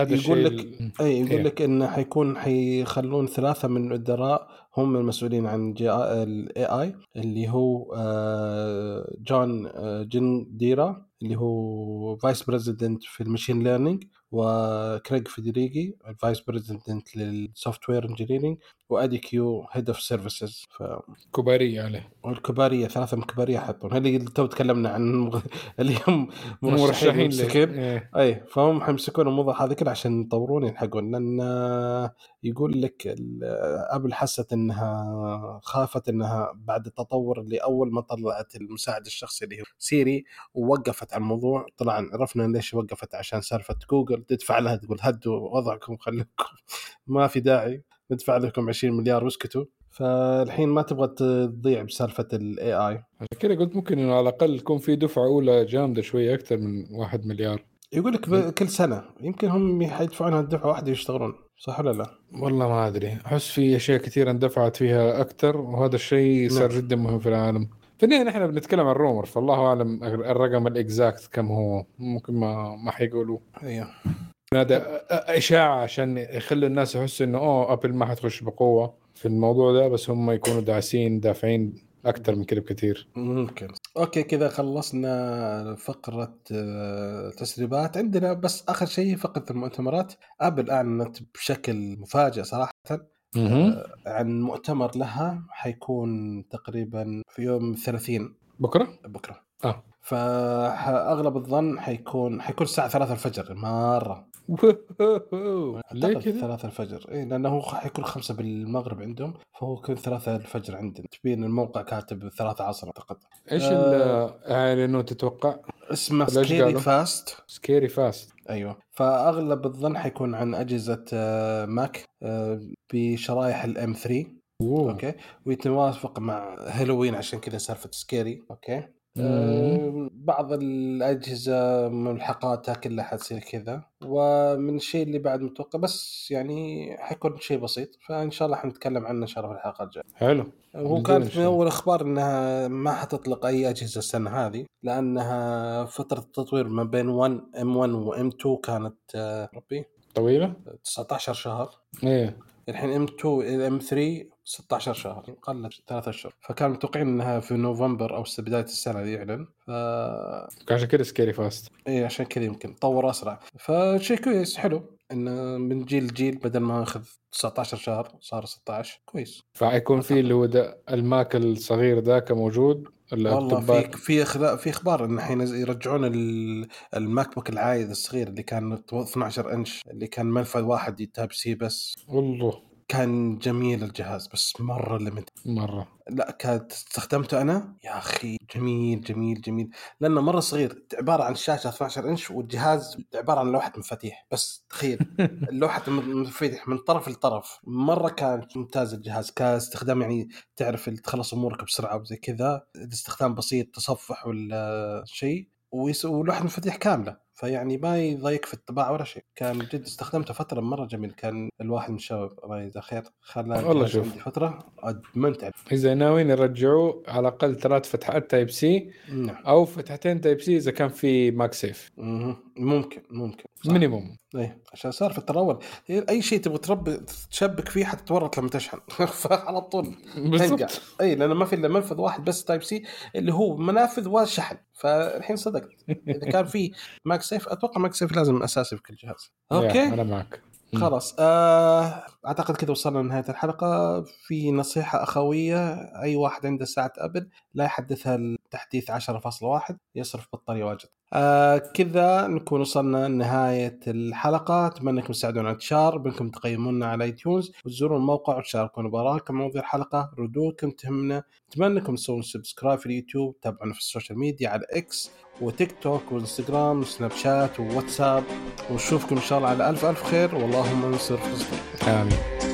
هذا يقول لك أي يقول لك إنه حيكون حيخلون ثلاثة من الإدراء هم المسؤولين عن جي ال AI اللي هو آه، جون آه، John Giannandrea اللي هو vice president في ال machine learning و Craig Federighi ال vice president لل software engineering و Eddy Cue head of services ف كبارية عليه. والكبارية ثلاثة من كبارية حطهم. اللي تو تكلمنا عن اللي هم مرشحين إيه. أي فهم حيمسكون الموضوع هذا كله عشان يطورون يلحقون. لأن يقول لك ابل حست إنها خافت إنها بعد التطور اللي اول ما طلعت المساعد الشخصي اللي هو Siri ووقفت على الموضوع طبعا عرفنا ليش وقفت عشان سالفة جوجل تدفع لها تقول هدوا وضعكم خليكم. ما في داعي ندفع لكم 20 مليار واسكتوا. فالحين ما تبغى تضيع بسالفة ال AI عشان كذا قلت ممكن إنه على الأقل يكون في دفعة أولى جامدة شوية أكثر من واحد مليار. يقول لك ب- كل سنة يمكن هم حيدفعونها دفعة واحدة يشتغلون صح ولا لا؟ والله ما أدري أحس في أشياء كثيرة اندفعت فيها أكثر وهذا الشيء صار نعم. جدا مهم في العالم. في النهايه نحن بنتكلم عن rumor فالله أعلم الرقم ال exact كم هو. ممكن ما ما حيقولوا. أيوه. هذا إشاعة عشان يخلوا الناس يحسوا إنه أوه أبل ما حتخش بقوة في الموضوع ده بس هم يكونوا داعسين دافعين أكثر من كده بكثير ممكن. أوكي كذا خلصنا فقرة آه، تسريبات. عندنا بس آخر شيء فقرة المؤتمرات. أبل أعلنت بشكل مفاجئ صراحة. عن مؤتمر لها حيكون تقريبا في يوم 30 بكرة؟ بكرة. آه. فأغلب الظن حيكون حيكون الساعة 3 الفجر مرة. ليه كذا؟ 3 الفجر اي لأنه هو حيكون 5 بالمغرب عندهم فهو يكون 3 الفجر عندنا تبين الموقع كاتب 3 عصر اعتقد إيش آه. ال اعلنوا تتوقع؟ اسمه scary؟ fast scary fast أيوه فأغلب الظن حيكون عن أجهزة آه، Mac آه، بشرايح ال M3 أوه أوكي ويتوافق مع هالوين عشان كذا سالفة scary أوكي. آه، بعض الأجهزة ملحقاتها كلها حتصير كذا ومن الشيء اللي بعد متوقع بس يعني حيكون شيء بسيط فإن شاء الله حنتكلم عنه ان شاء الله في الحلقة الجاية. حلو. هو كانت من. أول أخبار إنها ما حتطلق أي أجهزة السنة هذه لأنها فترة التطوير ما بين 1 M1 و M2 كانت آه، ربي طويلة؟ 19 شهر. إيه. الحين M2 إلى M3 16 شهر قلت ثلاثة اشهر فكانوا متوقعين إنها في نوفمبر أو بداية السنة دي يعلن. ف عشان كذا scary fast اي عشان كذا يمكن. طور أسرع. فشيء كويس حلو. انه من جيل لجيل بدل ما أخذ 19 شهر صار 16 كويس. فحيكون في اللي هو ده ال Mac الصغير ذاك موجود والله في في إخلا- في أخبار انه حينز- يرجعون ال- ال MacBook العادي الصغير اللي كان 12 إنش اللي كان منفذ واحد Type-C بس. والله. كان جميل الجهاز بس مرة limited مرة. لا كانت استخدمته أنا؟ يا أخي جميل جميل جميل. لأنه مرة صغير عبارة عن شاشة 12 إنش والجهاز عبارة عن لوحة مفاتيح. بس تخيل لوحه المفاتيح من طرف لطرف. مرة كان ممتاز الجهاز. كاستخدام يعني تعرف تخلص أمورك بسرعة وزي كذا. الاستخدام بسيط تصفح ولا شيء. ولوحة مفاتيح كاملة. فيعني ما يضايق في الطباعة ولا شيء. كان جد استخدمته فترة مرة جميل. كان الواحد من الشباب. الله يجزاه خير. خلاني والله شوف. فترة. ادمنت عليه. إذا ناويين يرجعوه على الأقل ثلاث فتحات Type-C نعم. أو فتحتين Type-C إذا كان في MagSafe. ممكن ممكن. minimum إيه. عشان صار في ال travel أي شيء تبغى تربي تشبك فيه حتتورط لما تشحن. فعلى طول. بالضبط. اي لأنه ما في إلا منفذ واحد بس Type-C اللي هو منافذ وشحن. فالحين صدقت. إذا كان في MagSafe أتوقع MagSafe لازم أساسي في كل جهاز. أوكي. أنا معك. خلاص آه أعتقد كذا وصلنا لنهاية الحلقة. في نصيحة أخوية أي واحد عنده ساعة ابل لا يحدثها التحديث 10.1 يصرف بطارية واجد. آه كذا نكون وصلنا لنهاية الحلقة. أتمنى أنكم تساعدونا على الانتشار بأنكم تقيمونا على iTunes وتزورون الموقع وتشاركون بآراءكم مواضيع الحلقة ردودكم تهمنا. أتمنى أنكم تسوون subscribe في اليوتيوب تابعونا في ال social media على إكس وتيك توك وإنستغرام وسناب شات وواتساب. ونشوفكم إن شاء الله على ألف ألف خير. واللهم انصر فلسطين آمين.